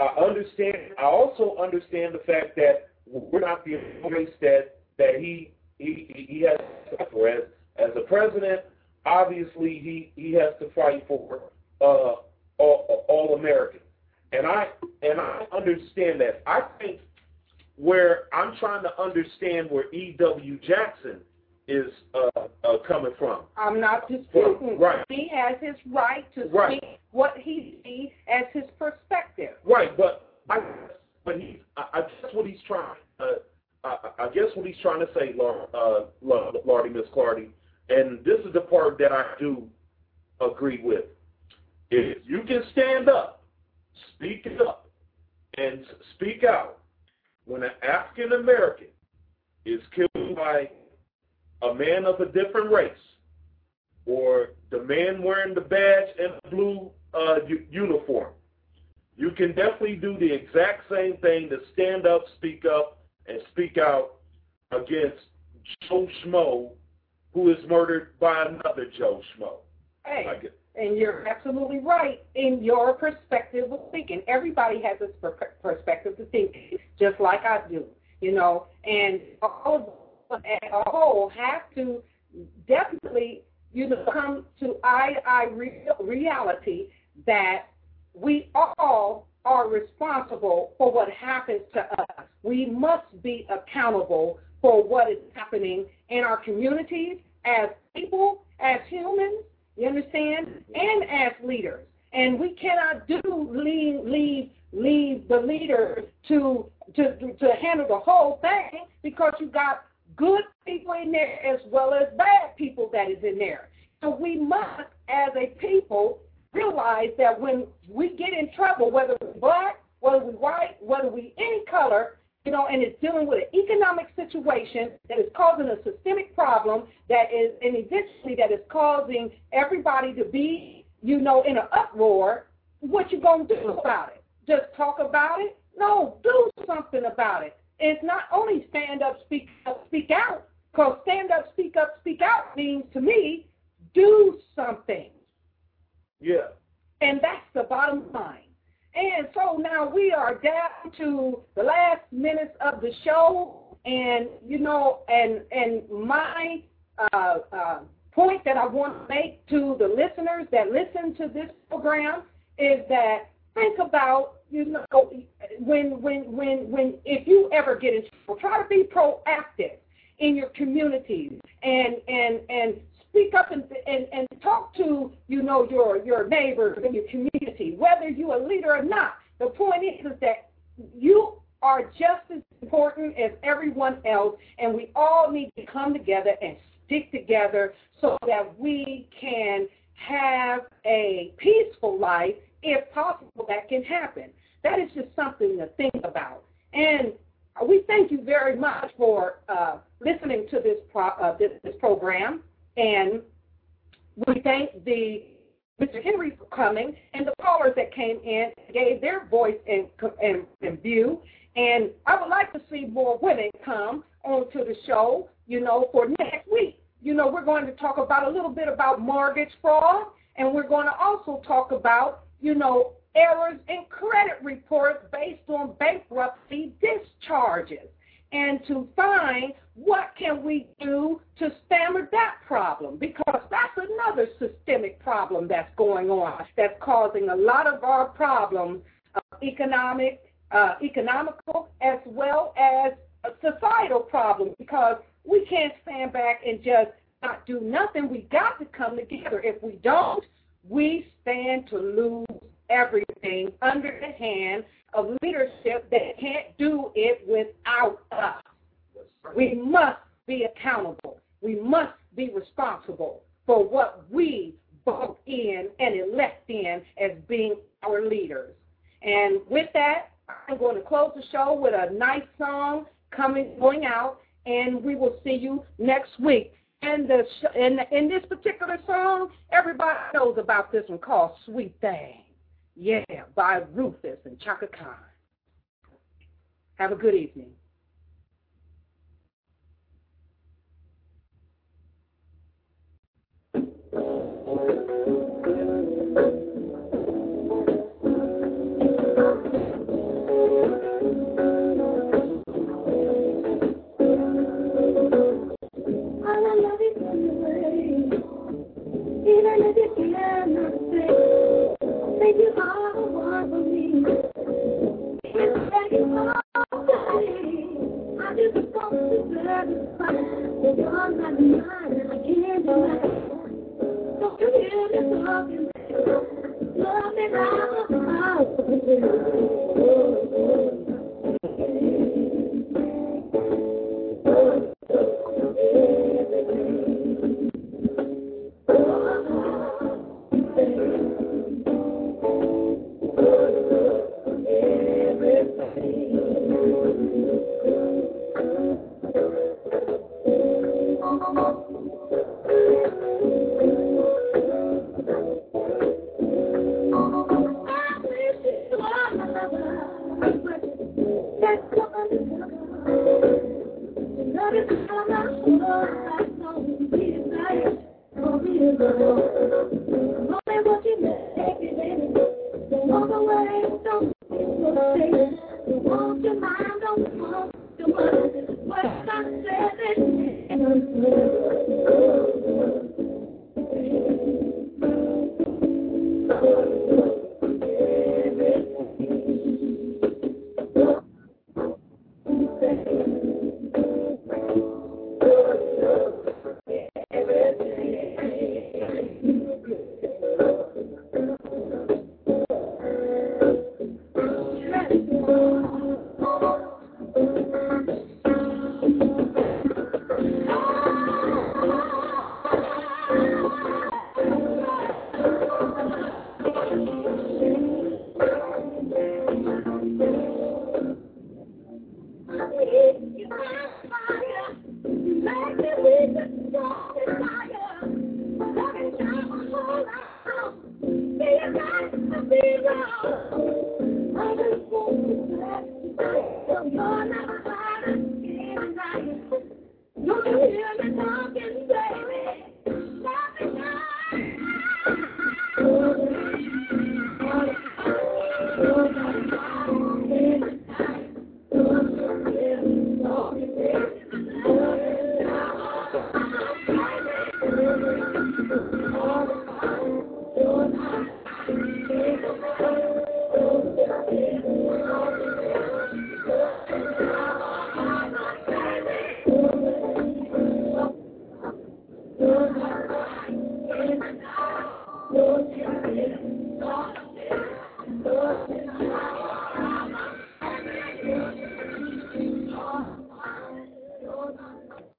I understand. I also understand the fact that we're not the only race that that he he he has to fight for. As as a president, obviously he he has to fight for uh, all, all Americans, and I and I understand that. I think where I'm trying to understand where E.W. Jackson is uh, uh, coming from. I'm not disputing. Right. He has his right to Right. speak what he sees as his perspective. Right, but I, but he, I, I guess what he's trying, uh, I, I guess what he's trying to say, Lar, uh, Lardy, Miss Clardy, and this is the part that I do agree with. If you can stand up, speak up, and speak out when an African American is killed by a man of a different race, or the man wearing the badge and the blue uh, uniform, you can definitely do the exact same thing to stand up, speak up, and speak out against Joe Schmo, who is murdered by another Joe Schmo. Hey, and you're absolutely right in your perspective of thinking. Everybody has a per- perspective to think, just like I do, you know. And all of us as a whole have to definitely, you know, come to eye to eye re- reality that we all are responsible for what happens to us. We must be accountable for what is happening in our communities as people, as humans, you understand, and as leaders. And we cannot do leave leave leave the leaders to to to handle the whole thing because you got good people in there as well as bad people that is in there. So we must, as a people, realize that when we get in trouble, whether we're black, whether we're white, whether we any color, you know, and it's dealing with an economic situation that is causing a systemic problem that is, and eventually that is causing everybody to be, you know, in an uproar, what you gonna do about it? Just talk about it? No, do something about it. It's not only stand up, speak up, speak out, because stand up, speak up, speak out means to me, do something. Yeah. And that's the bottom line. And so now we are down to the last minutes of the show, and you know, and and my uh, uh, point that I want to make to the listeners that listen to this program is that think about you know when when when when if you ever get in trouble, try to be proactive in your communities and and and speak up and, and, and talk to, you know, your, your neighbors and your community, whether you're a leader or not. The point is, is that you are just as important as everyone else, and we all need to come together and stick together so that we can have a peaceful life, if possible, that can happen. That is just something to think about. And we thank you very much for uh, listening to this, pro- uh, this, this program. And we thank the Mr. Henry for coming and the callers that came in gave their voice and, and, and view. And I would like to see more women come onto the show, you know, for next week. You know, we're going to talk about a little bit about mortgage fraud, and we're going to also talk about, you know, errors in credit reports based on bankruptcy discharges and to find what can we do to stammer that problem. Because that's another systemic problem that's going on that's causing a lot of our problems, uh, economic, uh, economical, as well as societal problems, because we can't stand back and just not do nothing. We got to come together. If we don't, we stand to lose everything under the hand of leadership that can't do it without us. We must be accountable. We must be responsible for what we vote in and elect in as being our leaders. And with that, I'm going to close the show with a nice song coming going out, and we will see you next week. And the in, in this particular song, everybody knows about this one called "Sweet Thing." Yeah, by Rufus and Chaka Khan. Have a good evening.